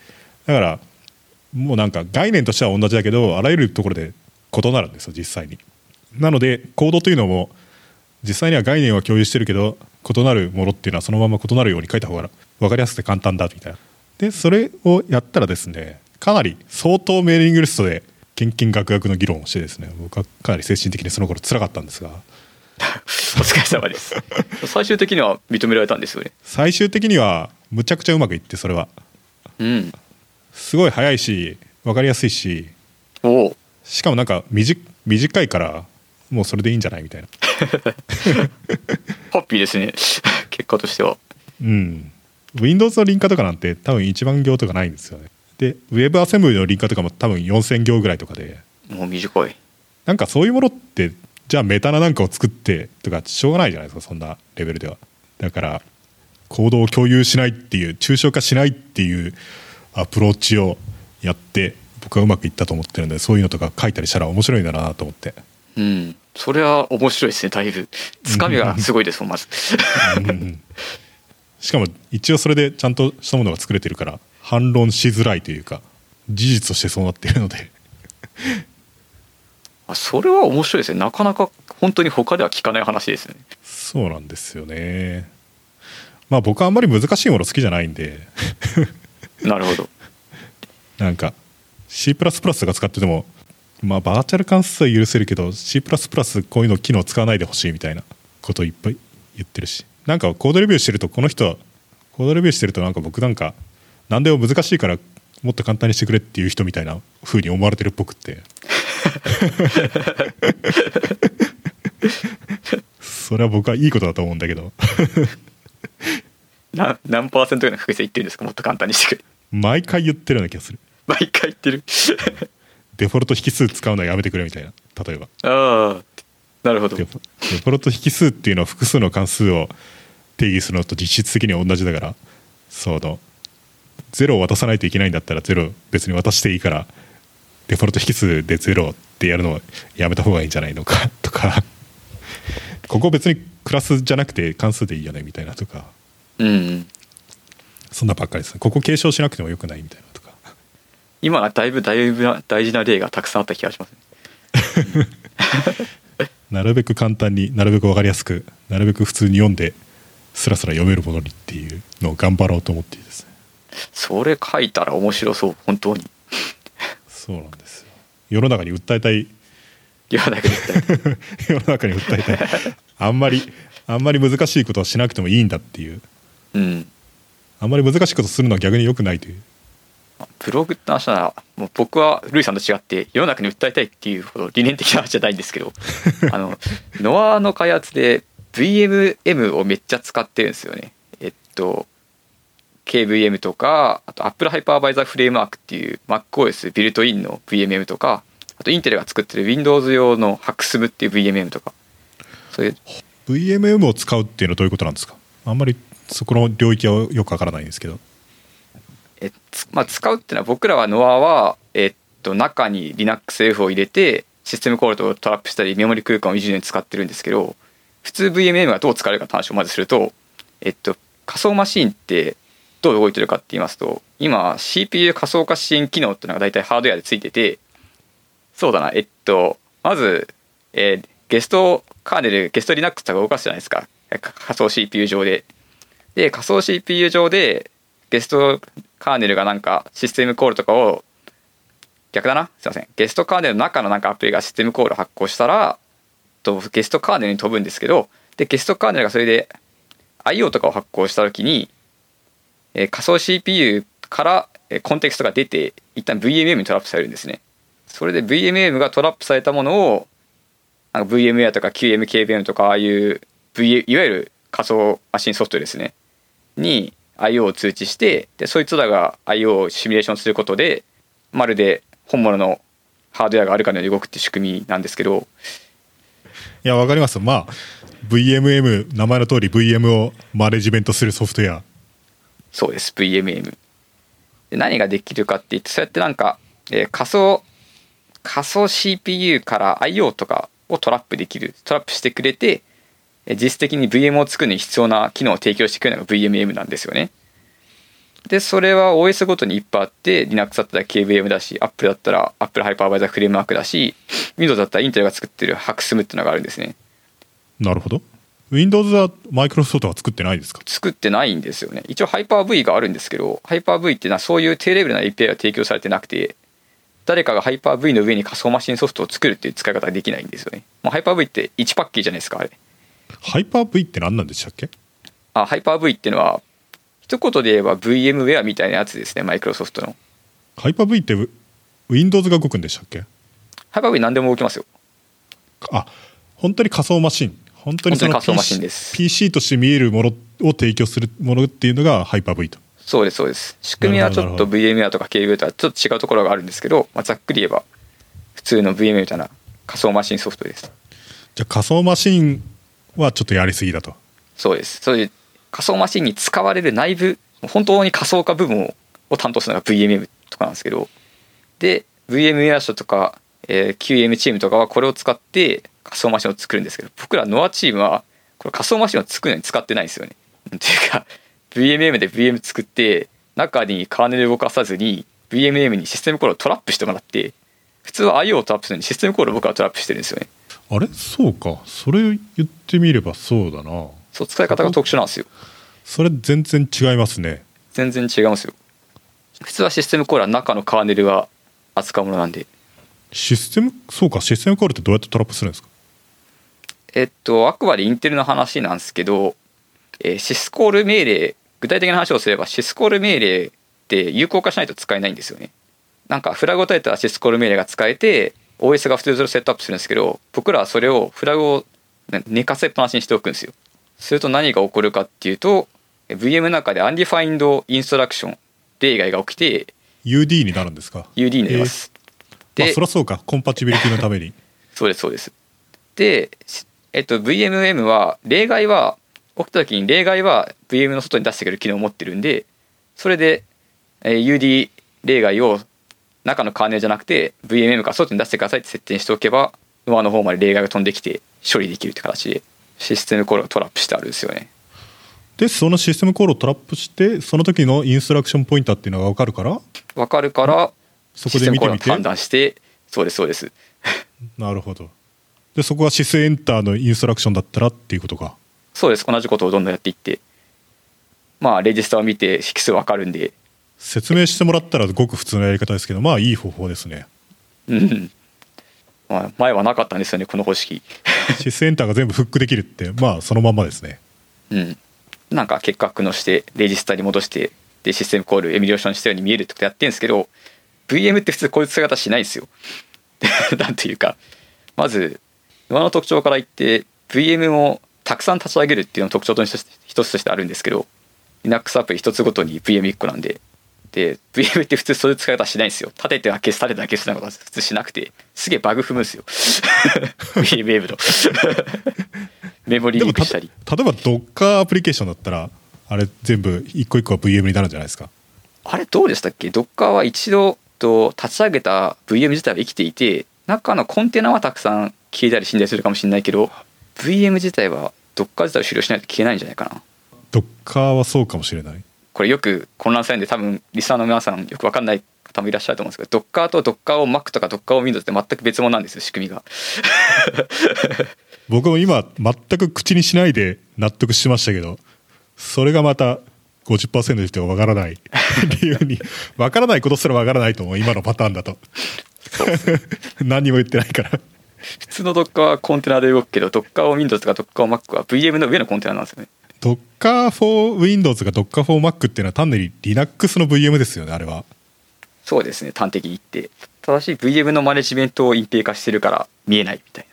だからもうなんか概念としては同じだけどあらゆるところで異なるんですよ実際に。なのでコードというのも実際には概念は共有してるけど異なるものっていうのはそのまま異なるように書いた方が分かりやすくて簡単だみたいな。でそれをやったらですねかなり相当メーリングリストでけんけんがくがくの議論をしてですね僕はかなり精神的にその頃辛かったんですが お疲れ様です。最終的には認められたんですよね。最終的にはむちゃくちゃうまくいってそれは。うん。すごい早いし分かりやすいし。おお。しかもなんか短短いからもうそれでいいんじゃないみたいな。ハッピーですね。結果としては。うん。Windows のリンカとかなんて多分1万行とかないんですよね。で Web アセンブリのリンカとかも多分4000行ぐらいとかで。もう短い。なんかそういうものってじゃあメタななんかを作ってとかしょうがないじゃないですかそんなレベルでは。だから行動を共有しないっていう抽象化しないっていうアプローチをやって僕はうまくいったと思ってるんでそういうのとか書いたりしたら面白いんだなと思って。うん。それは面白いですねだいぶ。つかみがすごいですもんまず。しかも一応それでちゃんとしたものが作れてるから反論しづらいというか事実としてそうなっているので。あそれは面白いですね。なかなか本当に他では聞かない話ですね。そうなんですよね。まあ僕はあんまり難しいもの好きじゃないんで。なるほど。なんか C++ が使っててもまあバーチャル関数は許せるけど C++ こういうの機能使わないでほしいみたいなことをいっぱい言ってるし。なんかコードレビューしてるとこの人コードレビューしてるとなんか僕なんか何でも難しいからもっと簡単にしてくれっていう人みたいな風に思われてるっぽくってそれは僕はいいことだと思うんだけど。な何パーセントぐらいの確率で言ってるんですか？もっと簡単にしてくれ。毎回言ってるような気がする。毎回言ってる。デフォルト引数使うのはやめてくれみたいな。例えば。ああなるほど。デフデフォルト引数っていうのは複数の関数を定義するのと実質的には同じだから。その0を渡さないといけないんだったら0別に渡していいからデフォルト引数で0ってやるのをやめた方がいいんじゃないのか？とか。ここ別にクラスじゃなくて関数でいいよねみたいなとか。うんそんなばっかりです継承しなくてもよくないみたいなとか。今はだいぶだいぶな大事な例がたくさんあった気がしますね。なるべく簡単になるべく分かりやすくなるべく普通に読んでスラスラ読めるものにっていうのを頑張ろうと思っていいですね。それ書いたら面白そう。本当にそうなんですよ。世の中に訴えたい。いやだけど世の中に訴えたい。あんまりあんまり難しいことはしなくてもいいんだっていう。うん。あんまり難しいことするのは逆に良くないという。ブログって話ならもう僕はルイさんと違って世の中に訴えたいっていうほど理念的な話じゃないんですけど あのノアの開発で VMM をめっちゃ使ってるんですよね。えっと KVM とかあと Apple Hypervisor Framework っていう MacOS ビルトインの VMM とかあとインテルが作ってる Windows 用の HAXM っていう VMM とか。そういう。VMM を使うっていうのはどういうことなんですか？あんまりそこの領域はよくわからないんですけど。えつまあ、使うっていうのは僕らは NOAA は、えっと、中に LinuxF を入れてシステムコールとトラップしたりメモリ空間をいじるのに使ってるんですけど普通 VMM がどう使われるかって話をまずすると、えっと、仮想マシンってどう動いてるかって言いますと今 CPU 仮想化支援機能っていうのが大体ハードウェアでついててそうだなえっとまず、えーゲストカーネルゲスト Linux とか動かすじゃないですか。仮想 CPU 上で。で仮想 CPU 上でゲストカーネルがなんかシステムコールとかを逆だな？すいません。ゲストカーネルの中のなんかアプリがシステムコールを発行したらとゲストカーネルに飛ぶんですけどでゲストカーネルがそれで IO とかを発行した時に、え仮想 CPU からえコンテクストが出て一旦 VMM にトラップされるんですね。それで VMM がトラップされたものを VMware とか QMKVM とかああいう v いわゆる仮想マシンソフトですね。に IO を通知してでそいつらが IO をシミュレーションすることでまるで本物のハードウェアがあるかのように動くっていう仕組みなんですけど。いやわかります。まあ VMM 名前の通り VM をマネジメントするソフトウェアそうです VMM で何ができるかって言ってそうやってなんか、えー仮想仮想 CPU から IO とかをトラップできるトラップしてくれてえ実質的に VM を作るのに必要な機能を提供してくれるのが VMM なんですよね。でそれは OS ごとにいっぱいあって Linux だったら KVM だし Apple だったら Apple Hypervisor Framework だし Windows だったら Intel が作ってる HAXM っていうのがあるんですね。なるほど。Windows はマイクロソフトは作ってないですか？作ってないんですよね。一応 Hyper-V があるんですけど Hyper-V っていうのはそういう低レベルな API が提供されてなくて誰かが Hyper-V の上に仮想マシンソフトを作るっていう使い方ができないんですよね。もう Hyper-V って1パッケージじゃないですかあれ。ハイパー V って何なんでしたっけ？あ Hyper-V っていうのは一言で言えば VMware みたいなやつですねマイクロソフトの。ハイパー V って Wi- Windows が動くんでしたっけ？Hyper-V 何でも動きますよ。あ本当に仮想マシン本当にその本当に仮想マシン PC, です。PC として見えるものを提供するものっていうのがハイパー V と。そうですそうです。仕組みはちょっとなるほど VMware とか KVM とはちょっと違うところがあるんですけど、まあ、ざっくり言えば普通の VMware みたいな仮想マシンソフトです。じゃあ仮想マシンはちょっとやりすぎだと。そうです。そういう仮想マシンに使われる内部本当に仮想化部分をを担当するのが VMM とかなんですけどで VMware 社とか、えー QM チームとかはこれを使って仮想マシンを作るんですけど僕ら NOAA チームはこれ仮想マシンを作るのに使ってないんですよね。っていうか VMM で VM 作って中にカーネル動かさずに VMM にシステムコールをトラップしてもらって普通は IO をトラップするのにシステムコールを僕はトラップしてるんですよね。あれ？そうかそれ言ってみればそうだなそう使い方が特殊なんですよ。それ全然違いますね全然違いますよ。普通はシステムコールは中のカーネルが扱うものなんで。システム？そうかシステムコールってどうやってトラップするんですか？えっと、あくまでインテルの話なんですけど、えーシスコール命令、具体的な話をすれば、シスコール命令って有効化しないと使えないんですよね。なんか、フラグを立てたらシスコール命令が使えて、OS が普通にそれをセットアップするんですけど、僕らはそれを、フラグをね寝かせっぱなしにしておくんですよ。すると何が起こるかっていうと、え VM の中で Undefined Instruction 例外が起きて、UD になるんですか？UD になります。でそりゃそうかコンパチビリティのために そうですそうですで、しえっと、VMM は例外は起きた時に例外は VM の外に出してくれる機能を持ってるんでそれで、えー UD 例外を中のカーネルじゃなくて VMM から外に出してくださいって設定にしておけばノアの方まで例外が飛んできて処理できるって形でシステムコールがトラップしてあるんですよね。でそのシステムコールをトラップしてその時のインストラクションポインターっていうのが分かるから？わかるからそこで見てみて。判断してそうですそうです。なるほどでそこがシスエンターのインストラクションだったらっていうことか。そうです。同じことをどんどんやっていって。まあレジスタを見て引数わかるんで。説明してもらったらごく普通のやり方ですけどまあいい方法ですね。うん。まあ前はなかったんですよねこの方式。シスエンターが全部フックできるってまあそのまんまですね。うん。なんか結果のしてレジスタに戻してでシステムコールエミュレーションしたように見えるってことやってるんですけど VM って普通こういう使い方しないんですよ。なんていうかまずノアの特徴から言って VM をたくさん立ち上げるっていうのが特徴の一つ一つとしてあるんですけど Linux アプリ一つごとに VM1 個なんでで VM って普通そういう使い方しないんですよ。立てては消す立てては消すなんかことは普通しなくてすげえバグ踏むんですよ。VM の。メモリリークしたり。例えば Docker アプリケーションだったらあれ全部一個一個は VM になるんじゃないですか。あれどうでしたっけ？Docker は一度と立ち上げた VM 自体は生きていて中のコンテナはたくさん消えたり死んだりするかもしれないけど VM 自体は Docker 自体を終了しないと消えないんじゃないかな。Docker はそうかもしれない。これよく混乱されるんで多分リスナーの皆さんよく分かんない方もいらっしゃると思うんですけど Docker と Docker を Mac とか Docker を Windows って全く別物なんですよ仕組みが。僕も今全く口にしないで納得しましたけどそれがまた50%の人がわからない。理由に。わからないことすらわからないと思う今のパターンだと。何にも言ってないから普通の Docker はコンテナで動くけど Docker を Windows とか Docker を Mac は VM の上のコンテナなんですよね。Docker for Windows が Docker for Mac っていうのは単なる Linux の VM ですよねあれは。そうですね端的に言って。ただし VM のマネジメントを隠蔽化してるから見えないみたい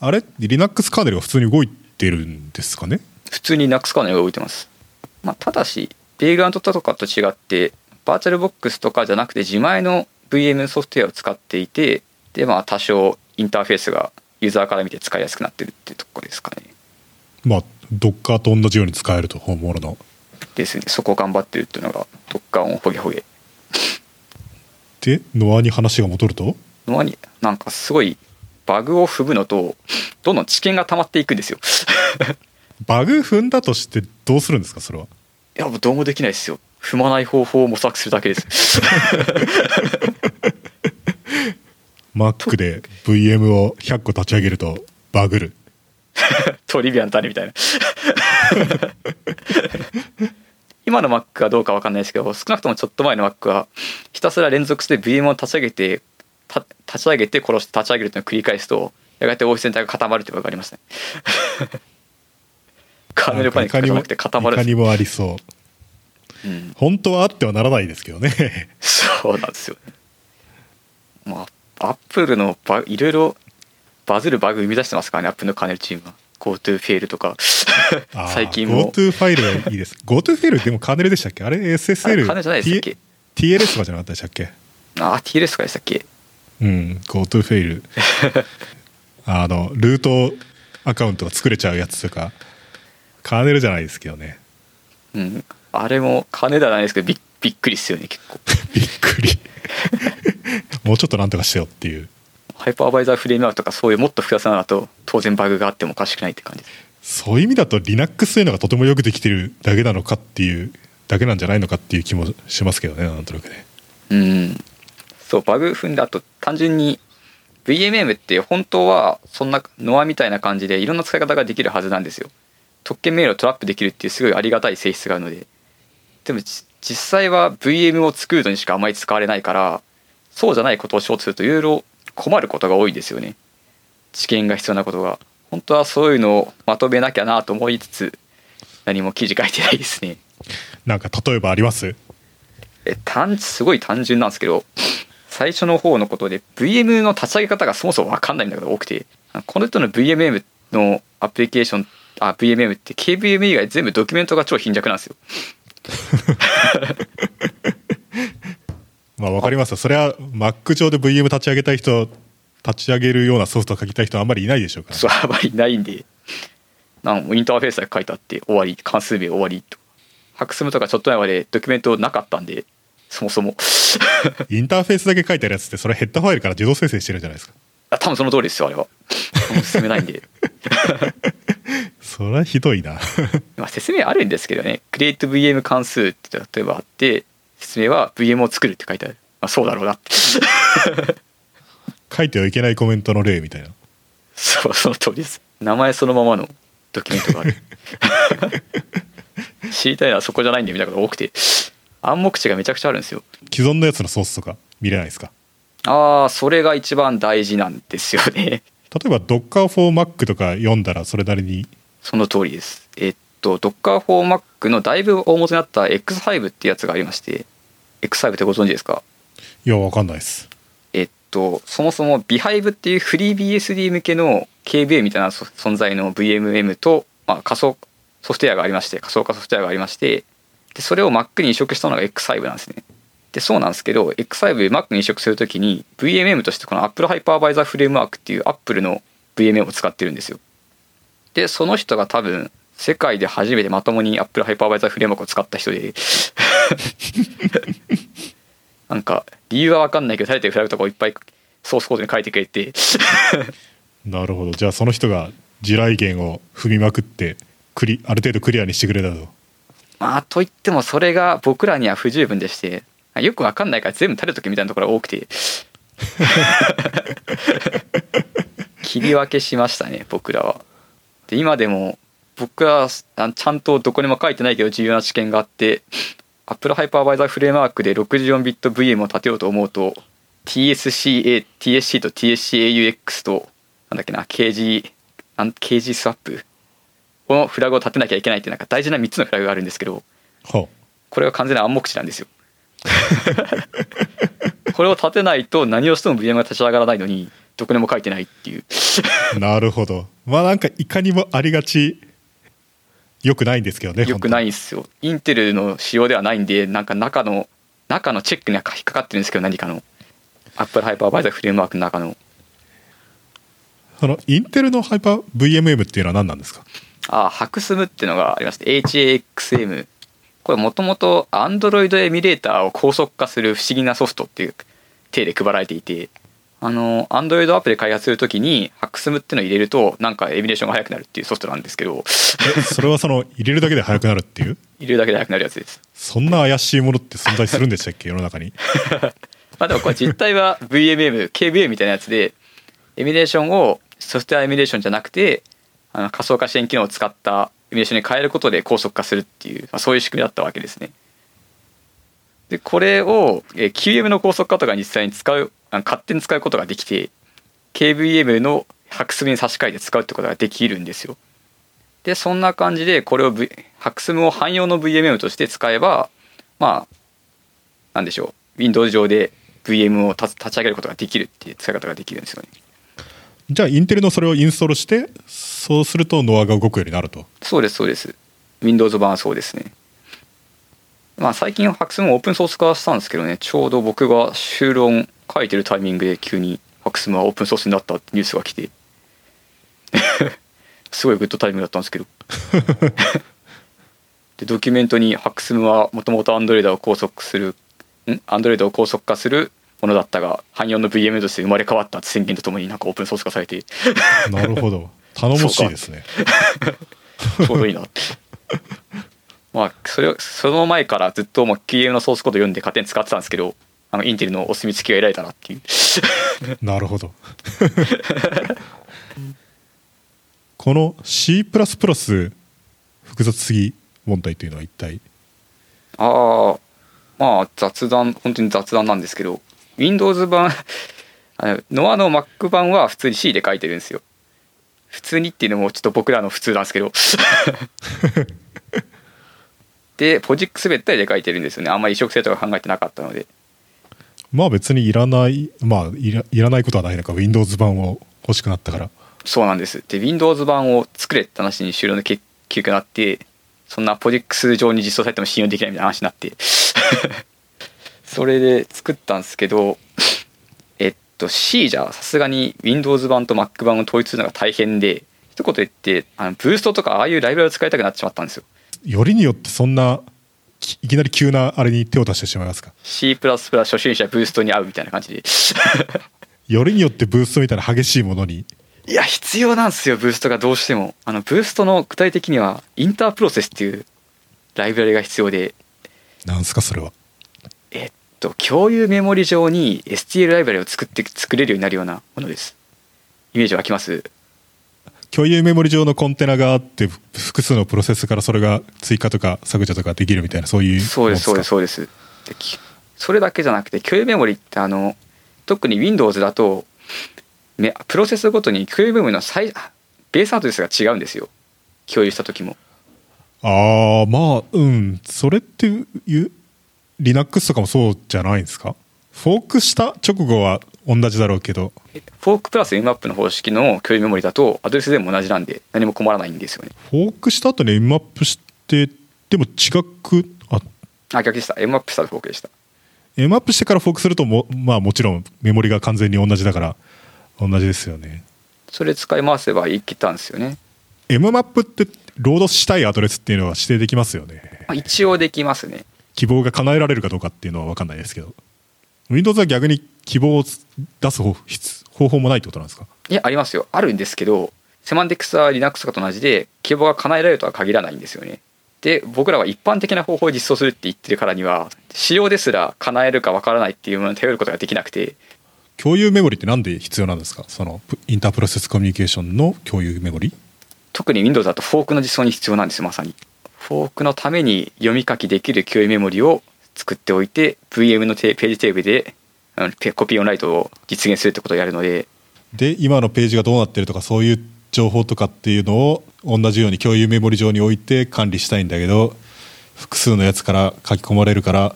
な。あれ？Linux カーネルが普通に動いてるんですかね？普通に Linux カーネルが動いてます、まあ、ただしベーガントとかと違ってバーチャルボックスとかじゃなくて自前の VM ソフトウェアを使っていてでまあ多少インターフェースがユーザーから見て使いやすくなってるっていうところですかね。まあ Docker と同じように使えると本物の。ですね。そこを頑張ってるっていうのがドッカーンホゲホゲでノアに話が戻ると？のになんかすごいバグを踏むのとどんどん知見が溜まっていくんですよ。バグ踏んだとしてどうするんですかそれは？いやもうどうもできないですよ。踏まない方法を模索するだけです Mac で VM を100個立ち上げるとバグる。トリビアの種みたいな。今の Mac はどうかわかんないですけど少なくともちょっと前の Mac はひたすら連続して VM を立ち上げてた立ち上げて殺して立ち上げるというのを繰り返すとやがて OS 全体が固まるというのがありますね。カーネルパニックじゃなくて固まるいかにもありそう。うん、本当はあってはならないですけどね。そうなんですよね。まあアップルのバいろいろバズるバグ生み出してますからねアップルのカーネルチームは。GoTo フェールとか。あー 最近も。GoTo ファイルがいいです。GoTo ファイルでもカーネルでしたっけ？あれ SSL カーネルじゃないでしたっけ？TLS とかじゃなかったでしたっけ？あ TLS とかでしたっけ？うん GoTo フェイル。あのルートアカウントが作れちゃうやつとか。カーネルじゃないですけどね。うん。あれも金ではないですけどびっくりっすよね結構。びっくりもうちょっとなんとかしてよっていう。ハイパーバイザーフレームワークとかそういうもっと複雑なのだと当然バグがあってもおかしくないって感じ。ですそういう意味だと Linux というのがとてもよくできてるだけなのかっていうだけなんじゃないのかっていう気もしますけどねなんとなくね。うん。そうバグ踏んだ後単純に VMM って本当はそんなノアみたいな感じでいろんな使い方ができるはずなんですよ。特権メールをトラップできるっていうすごいありがたい性質があるので。でもじ実際は VM を作るのにしかあまり使われないからそうじゃないことをしようとするといろいろ困ることが多いですよね。知見が必要なことが。本当はそういうのをまとめなきゃなと思いつつ何も記事書いてないですね。なんか例えばあります？え単すごい単純なんですけど最初の方のことで VM の立ち上げ方がそもそも分かんないんだけど多くてこの人の VMM のアプリケーションあ VMM って KVM 以外全部ドキュメントが超貧弱なんですよ まあわかりますよ。それは Mac 上で VM 立ち上げたい人立ち上げるようなソフトを書きたい人はあんまりいないでしょうから。そうあまりないんで。なんインターフェースだけ書いてあって終わり関数名終わりと。ハクスムとかちょっと前までドキュメントなかったんでそもそも。インターフェースだけ書いてあるやつってそれヘッダーファイルから自動生成してるじゃないですか。あ多分その通りですよあれは。進めないんで。それはひどいな。まあ説明あるんですけどね。CreateVM 関数って例えばあって説明は VM を作るって書いてある、まあ、そうだろうなって。書いてはいけないコメントの例みたいな。そうその通りです。名前そのままのドキュメントがある。知りたいのはそこじゃないんでみたいなことが多くて。暗黙知がめちゃくちゃあるんですよ。既存のやつのソースとか見れないですか？ああそれが一番大事なんですよね。例えば Docker for Mac とか読んだらそれなりに。その通りです。えっと Docker for Mac のだいぶ大元になった X5 ってやつがありまして X5 ってご存知ですか？いやわかんないです。えっとそもそも Behive っていうフリー BSD 向けの KVM みたいなそ存在の VMM と、まあ、仮想ソフトウェアがありまして仮想化ソフトウェアがありましてでそれを Mac に移植したのが X5 なんですね。でそうなんですけど X5 Mac に移植するときに VMM としてこの Apple Hypervisor Framework っていう Apple の VMM を使ってるんですよ。でその人が多分世界で初めてまともに Apple Hypervisor Framework を使った人で。なんか理由は分かんないけど大抵フラグとかをいっぱいソースコードに書いてくれて。なるほど。じゃあその人が地雷原を踏みまくってクリある程度クリアにしてくれたと。まあといってもそれが僕らには不十分でしてよく分かんないから全部垂れとけみたいなところが多くて。切り分けしましたね僕らは。で今でも僕はあちゃんとどこにも書いてないけど重要な知見があって Apple Hypervisor フレームワークで64ビット VM を立てようと思うと TSCA、TSC と TSCAUX となんだっけな KG、KG スワップこのフラグを立てなきゃいけないっていうなんか大事な3つのフラグがあるんですけどはこれは完全な暗黙知なんですよ。これを立てないと何をしても VM が立ち上がらないのにどこにも書いてないっていう。あ なるほど。まあなんかいかにもありがちよくないんですけどねよくないんですよ。インテルの仕様ではないんでなんか中の中のチェックには引っかかってるんですけど何かの。Apple Hypervisor フレームワークの中の。そのインテルのハイパー VMM っていうのは何なんですか？あハクスムっていうのがありまして HAXM これもともと Android エミュレーターを高速化する不思議なソフトっていう体で配られていてあの Android アプリ開発するときにハクスムっていうのを入れるとなんかエミュレーションが速くなるっていうソフトなんですけど。えそれはその入れるだけで速くなるっていう？入れるだけで速くなるやつです。そんな怪しいものって存在するんでしたっけ？世の中に。まあでもこれ実態は VMM、KVM みたいなやつで、エミュレーションをソフトウェアエミュレーションじゃなくて、あの仮想化支援機能を使ったエミュレーションに変えることで高速化するっていう、まあ、そういう仕組みだったわけですね。で、これをえー QM の高速化とかに実際に使う、勝手に使うことができて、KVM のハクスムに差し替えて使うってことができるんですよ。で、そんな感じで、これを、v、ハクスムを汎用の VMM として使えば、まあ、なんでしょう、Windows 上で VM を立ち上げることができるっていう使い方ができるんですよね。じゃあインテルのそれをインストールしてそうするとノアが動くようになるとそうです、そうです。Windows 版はそうですね。まあ最近ハクスムオープンソース化したんですけどね、ちょうど僕が修論書いてるタイミングで急にハクスムはオープンソースになったってニュースが来て、すごいグッドタイミングだったんですけど。で、ドキュメントにハクスムはもともと Android を高速する、ん ?Android を高速化するものだったが、汎用の VM として生まれ変わったって宣言とともになんかオープンソース化されて、なるほど頼もしいですねちょうどいいなって。まあそれその前からずっともう QM のソースコード読んで勝手に使ってたんですけどあのインテルのお墨付きが得られたなっていう。なるほど。この C++ 複雑すぎ問題というのは一体？ああまあ雑談本当に雑談なんですけど Windows 版 あのノアの Mac 版は普通に C で書いてるんですよ。普通にっていうのもちょっと僕らの普通なんですけど。でポジックスべったりで書いてるんですよね。あんまり移植性とか考えてなかったのでまあ別にいらないまあいらいらないことはない。のか Windows 版を欲しくなったから。そうなんです。で Windows 版を作れって話に終了の結局なってそんなポジックス上に実装されても信用できないみたいな話になって。それで作ったんですけどえっと C じゃさすがに Windows 版と Mac 版を統一するのが大変で一言言ってあのブーストとかああいうライブラリを使いたくなってしまったんですよ。よりによってそんないいきなり急なあれに手を出してしまいますか？C++ 初心者ブーストに合うみたいな感じで。よりによってブーストみたいな激しいものに。いや必要なんですよブーストがどうしても。あのブーストの具体的にはインタープロセスっていうライブラリが必要で。なんすかそれは？えっと共有メモリ上に STL ライブラリを作って作れるようになるようなものです。イメージ湧きます？共有メモリ上のコンテナがあってふ複数のプロセスからそれが追加とか削除とかできるみたいなそういうそうですそうですうそうです。それだけじゃなくて共有メモリってあの特に Windows だとめプロセスごとに共有メモリの最ベースアドレスが違うんですよ。共有した時も。ああまあうん。それっていう Linux とかもそうじゃないんですか？フォークした直後は同じだろうけど。フォークプラス mmap の方式の共有メモリだとアドレスでも同じなんで何も困らないんですよね。フォークした後に mmap してでも違くああ逆でした。mmap したらフォークでした。mmap してからフォークするともまあもちろんメモリが完全に同じだから同じですよね。それ使い回せばいけたんですよね、mmap ってロードしたいアドレスっていうのは指定できますよね。まあ、一応できますね。希望が叶えられるかどうかっていうのは分かんないですけど Windows は逆に希望を出す方方法もないってことなんですか？いやありますよ。あるんですけどセマンティクスは Linux とかと同じで希望が叶えられるとは限らないんですよね。で僕らは一般的な方法を実装するって言ってるからには仕様ですら叶えるかわからないっていうものに頼ることができなくて。共有メモリってなんで必要なんですか？そのプインタープロセスコミュニケーションの共有メモリ特に Windows だとフォークの実装に必要なんですよまさに。フォークのために読み書きできる共有メモリを作っておいて VM のテページテーブルであのペコピーオンライトを実現するってことをやるので。で今のページがどうなってるとかそういう情報とかっていうのを同じように共有メモリ上に置いて管理したいんだけど複数のやつから書き込まれるから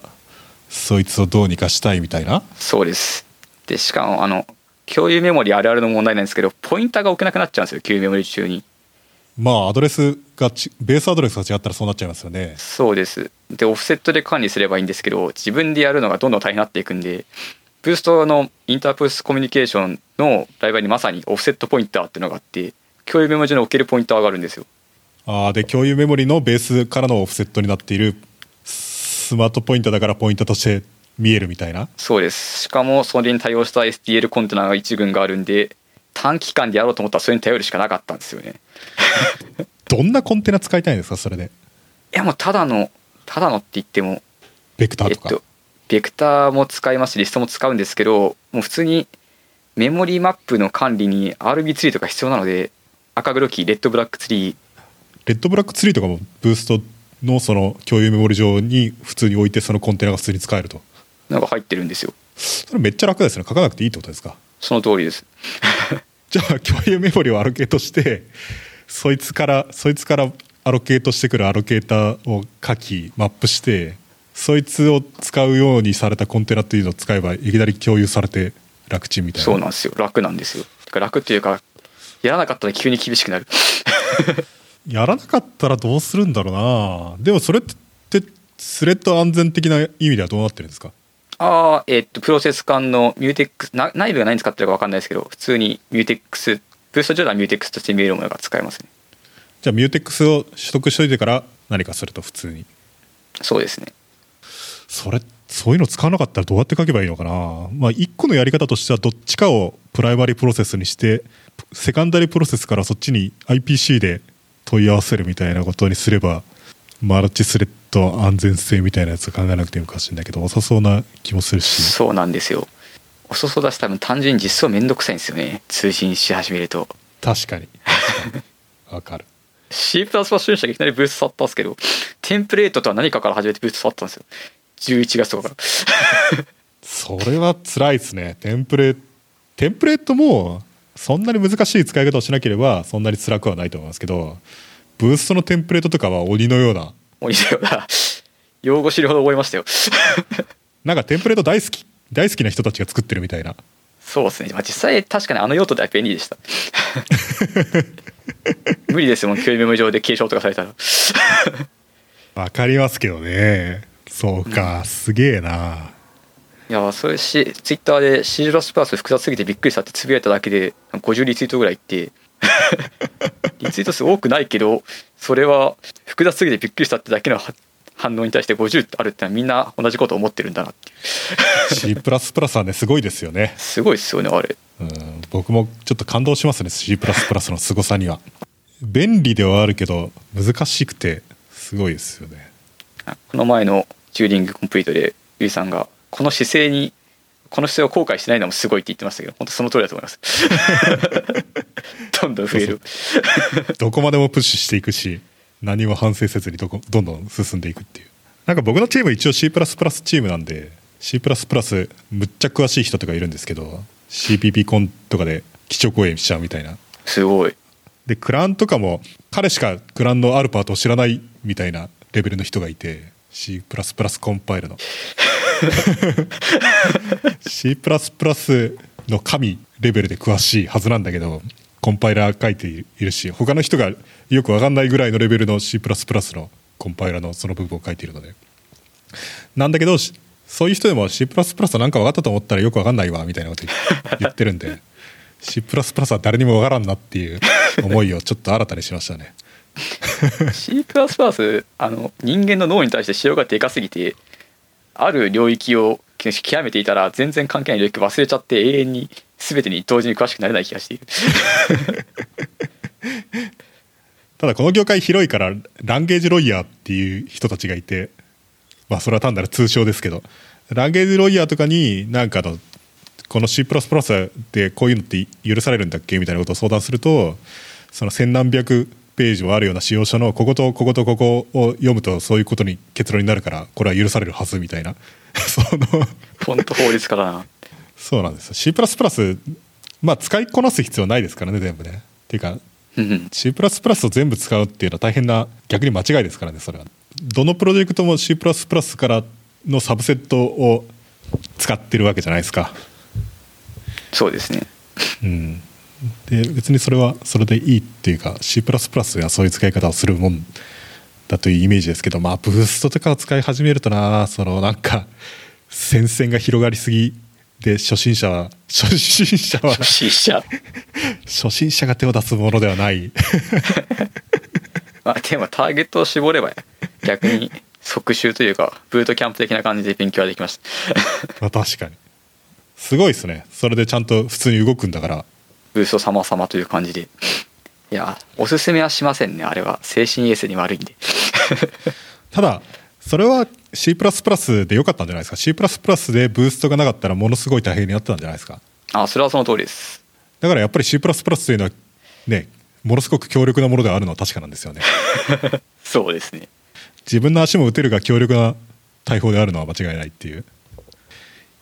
そいつをどうにかしたいみたいな。そうです。でしかもあの共有メモリあるあるの問題なんですけどポインターが置けなくなっちゃうんですよ共有メモリ中に。まあアドレスがちベースアドレスが違ったらそうなっちゃいますよね。そうです。でオフセットで管理すればいいんですけど自分でやるのがどんどん大変になっていくんでブーストのインタープロセスコミュニケーションのライブラリにまさにオフセットポインターっていうのがあって共有メモリ上に置けるポインターがあるんですよ。あーで共有メモリのベースからのオフセットになっているスマートポインターだからポインターとして見えるみたいな。そうです。しかもそれに対応した STL コンテナが1群があるんで短期間でやろうと思ったらそれに頼るしかなかったんですよね どんなコンテナ使いたいんですかそれで？いやもうただのただのって言ってもベクターとか、えっと、ベクターも使いますしリストも使うんですけどもう普通にメモリーマップの管理に RB ツリーとか必要なので赤黒キーレッドブラックツリー。レッドブラックツリーとかもブーストのその共有メモリ上に普通に置いてそのコンテナが普通に使えると。のが入ってるんですよ。それめっちゃ楽ですね。書かなくていいってことですか？その通りです。じゃあ共有メモリをアロケートしてそいつからそいつからアロケートしてくるアロケーターを書きマップしてそいつを使うようにされたコンテナっていうのを使えばいきなり共有されて楽ちんみたいな。そうなんですよ。楽なんですよ。楽っていうかやらなかったら急に厳しくなる。やらなかったらどうするんだろうな。でもそれってスレッド安全的な意味ではどうなってるんですか？ああえっとプロセス間のミューテックスな内部が何使ってるか分かんないですけど普通にミューテックス Boost 上ではミューテックスとして見えるものが使えますね。じゃあミューテックスを取得しといてから何かすると普通にそうですね。それそういうの使わなかったらどうやって書けばいいのかなまあ一個のやり方としてはどっちかをプライマリプロセスにしてセカンダリプロセスからそっちに IPC で問い合わせるみたいなことにすればマルチスレッド安全性みたいなやつ考えなくてもおかしいんだけど遅そうな気もするしそうなんですよ遅そうだし多分単純に実装めんどくさいんですよね。通信し始めると。確かに。わかる。C++ 初心者がいきなりブースト触ったんですけどテンプレートとは何かから始めてブースト触ったんですよ。11月とかから。それは辛いですね。テンプレテンプレートもそんなに難しい使い方をしなければそんなに辛くはないと思いますけどブーストのテンプレートとかは鬼のような。鬼のような。用語知るほど覚えましたよ。なんかテンプレート大好き大好きな人たちが作ってるみたいな。そうですね、まあ、実際確かにあの用途では便利でした。無理ですもん共有メモリ上で継承とかされたら。わかりますけどね。そうか、すげえな。いやそれしツイッターで C++ 複雑すぎてびっくりしたってつぶやいただけで50リツイートぐらいいって。リツイート数多くないけどそれは複雑すぎてびっくりしたってだけの反応に対して50あるってのはみんな同じこと思ってるんだなっていう。C++ はねすごいですよね。すごいですよねあれ。うん。僕もちょっと感動しますね C++ の凄さには。便利ではあるけど難しくてすごいですよね。この前のチューリングコンプリートでゆいさんがこの姿勢にこの姿勢を後悔しないのもすごいって言ってましたけど本当その通りだと思います。どんどん増える。どこまでもプッシュしていくし何も反省せずにどこどんどん進んでいくっていう。なんか僕のチーム一応 C++ チームなんで C++ むっちゃ詳しい人とかいるんですけど CPP コンとかで基調講演しちゃうみたいな。すごい。でクランとかも彼しかクランのあるパートを知らないみたいなレベルの人がいて C++ コンパイルの。C++ の神レベルで詳しいはずなんだけどコンパイラー書いているし他の人がよく分かんないぐらいのレベルの C++ のコンパイラのその部分を書いているので。なんだけどそういう人でも C++ は何か分かったと思ったらよく分かんないわみたいなこと言 ってるんで C++ は誰にも分からんなっていう思いをちょっと新たにしましたね。C++ あの人間の脳に対して仕様がでかすぎてある領域を極めていたら全然関係ない領域忘れちゃって永遠に全てに同時に詳しくなれない気がしている。ただこの業界広いからランゲージロイヤーっていう人たちがいてまあそれは単なる通称ですけどランゲージロイヤーとかになんかのこの C++ でこういうのって許されるんだっけみたいなことを相談するとその千何百ページはあるような使用書のこことこことここを読むとそういうことに結論になるからこれは許されるはずみたいな。その本当法律からな。そうなんです。C++ まあ使いこなす必要ないですからね全部ね。っていうか C++ を全部使うっていうのは大変な逆に間違いですからねそれは。どのプロジェクトも C++ からのサブセットを使ってるわけじゃないですか。そうですね。うん。で別にそれはそれでいいっていうか C++ はそういう使い方をするもんだというイメージですけどまあブーストとかを使い始めるとなそのなんか戦線が広がりすぎで初心者は初心者は初心者。初心者が手を出すものではない。まあでもターゲットを絞れば逆に即習というかブートキャンプ的な感じで勉強はできました まあ確かに。すごいですね。それでちゃんと普通に動くんだから。ブースト様様という感じで。いやおすすめはしませんね。あれは。精神衛生に悪いんで。ただそれは C++ で良かったんじゃないですか？C++ でブーストがなかったらものすごい大変になってたんじゃないですか？あそれはその通りです。だからやっぱり C++ というのはねものすごく強力なものであるのは確かなんですよね。そうですね。自分の足も打てるが強力な大砲であるのは間違いないっていう。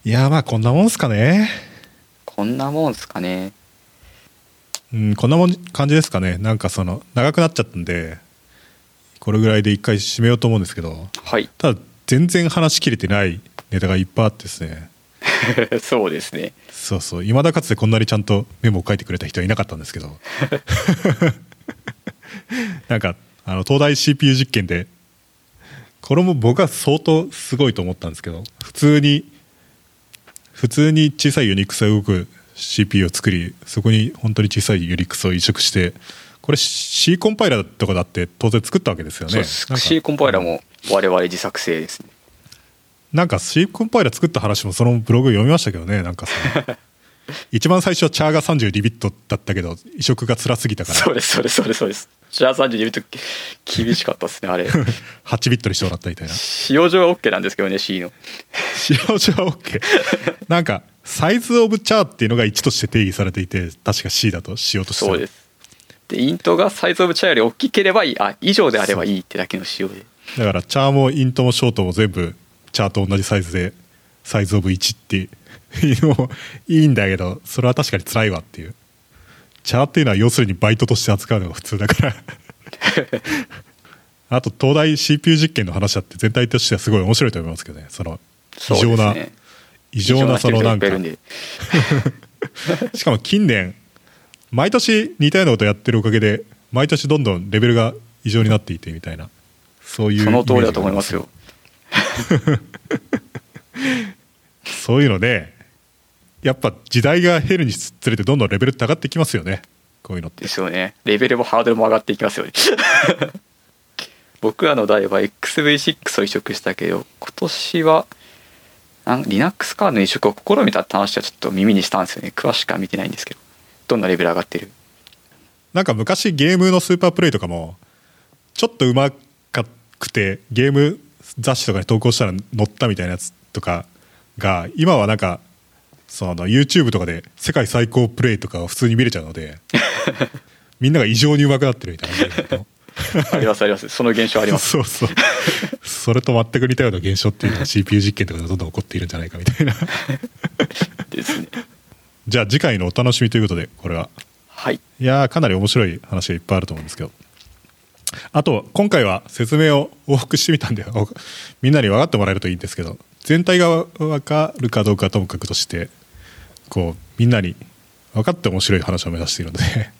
いやまあこんなもんすかね。こんなもんすかね。うんこんなもん感じですかね。なんかその長くなっちゃったんでこれぐらいで一回締めようと思うんですけど。はい。ただ全然話しきれてないネタがいっぱいあってですね。そうですね。そうそう。いまだかつてこんなにちゃんとメモを書いてくれた人はいなかったんですけど。なんかあの東大 CPU 実験でこれも僕は相当すごいと思ったんですけど普通に普通に小さいユニックスが動く CPU を作りそこに本当に小さいユニックスを移植してこれ C コンパイラーとかだって当然作ったわけですよね。C コンパイラーも我々自作成ですね。なんか C コンパイラー作った話もそのブログ読みましたけどね。なんかその 一番最初はチャーが32ビットだったけど移植が辛すぎたから。そうですそうですそうですそうです。チャー32ビット厳しかったですねあれ。8ビットにしてもらったみたいな。使用上は OK なんですけどね C の。使用上は OK なんかサイズオブチャーっていうのが1として定義されていて確か C だとしようとしてそうです。でイントがサイズオブチャーより大きければいいあ以上であればいいってだけの仕様でだからチャーもイントもショートも全部チャーと同じサイズでサイズオブ1っていうのもいいんだけどそれは確かに辛いわっていう。チャーっていうのは要するにバイトとして扱うのが普通だから。あと東大 CPU 実験の話だって全体としてはすごい面白いと思いますけどね。その異常な、ね、異常なそのなんか。で。しかも近年毎年似たようなことやってるおかげで毎年どんどんレベルが異常になっていてみたいなそういうその通りだと思いますよ。そういうのでやっぱ時代が減るにつれてどんどんレベルって上がってきますよね。こういうのって。ですよね。レベルもハードルも上がっていきますよね。僕らの代は XV6 を移植したけど今年はなん Linux カードの移植を試みたって話はちょっと耳にしたんですよね。詳しくは見てないんですけど。どんなレベル上がってる？なんか昔ゲームのスーパープレイとかもちょっとうまくてゲーム雑誌とかに投稿したら載ったみたいなやつとかが今はなんかその YouTube とかで世界最高プレイとかを普通に見れちゃうので みんなが異常にうまくなってるみたいな。ありますあります。その現象あります。そうそう。それと全く似たような現象っていうのが CPU 実験とかでどんどん起こっているんじゃないかみたいな。ですね。じゃあ次回のお楽しみということでこれは。はい。いやーかなり面白い話がいっぱいあると思うんですけどあと今回は説明を往復してみたんでみんなに分かってもらえるといいんですけど全体が分かるかどうかともかくとしてこうみんなに分かって面白い話を目指しているので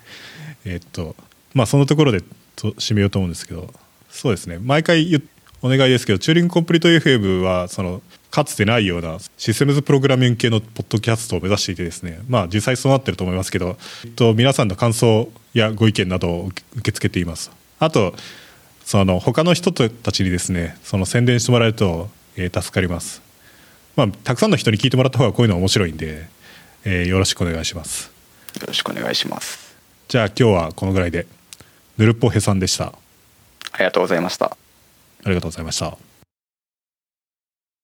えっとまあそのところでと締めようと思うんですけどそうですね。毎回お願いですけどチューリングコンプリート FM はそのかつてないようなシステムズプログラミング系のポッドキャストを目指していてですねまあ実際そうなってると思いますけど、えっと、皆さんの感想やご意見などを受け付けています。あとその他の人たちにですねその宣伝してもらえると、えー助かります。まあたくさんの人に聞いてもらった方がこういうのは面白いんで、えーよろしくお願いします。よろしくお願いします。じゃあ今日はこのぐらいで。ぬるっぽへさんでした。ありがとうございました。ありがとうございました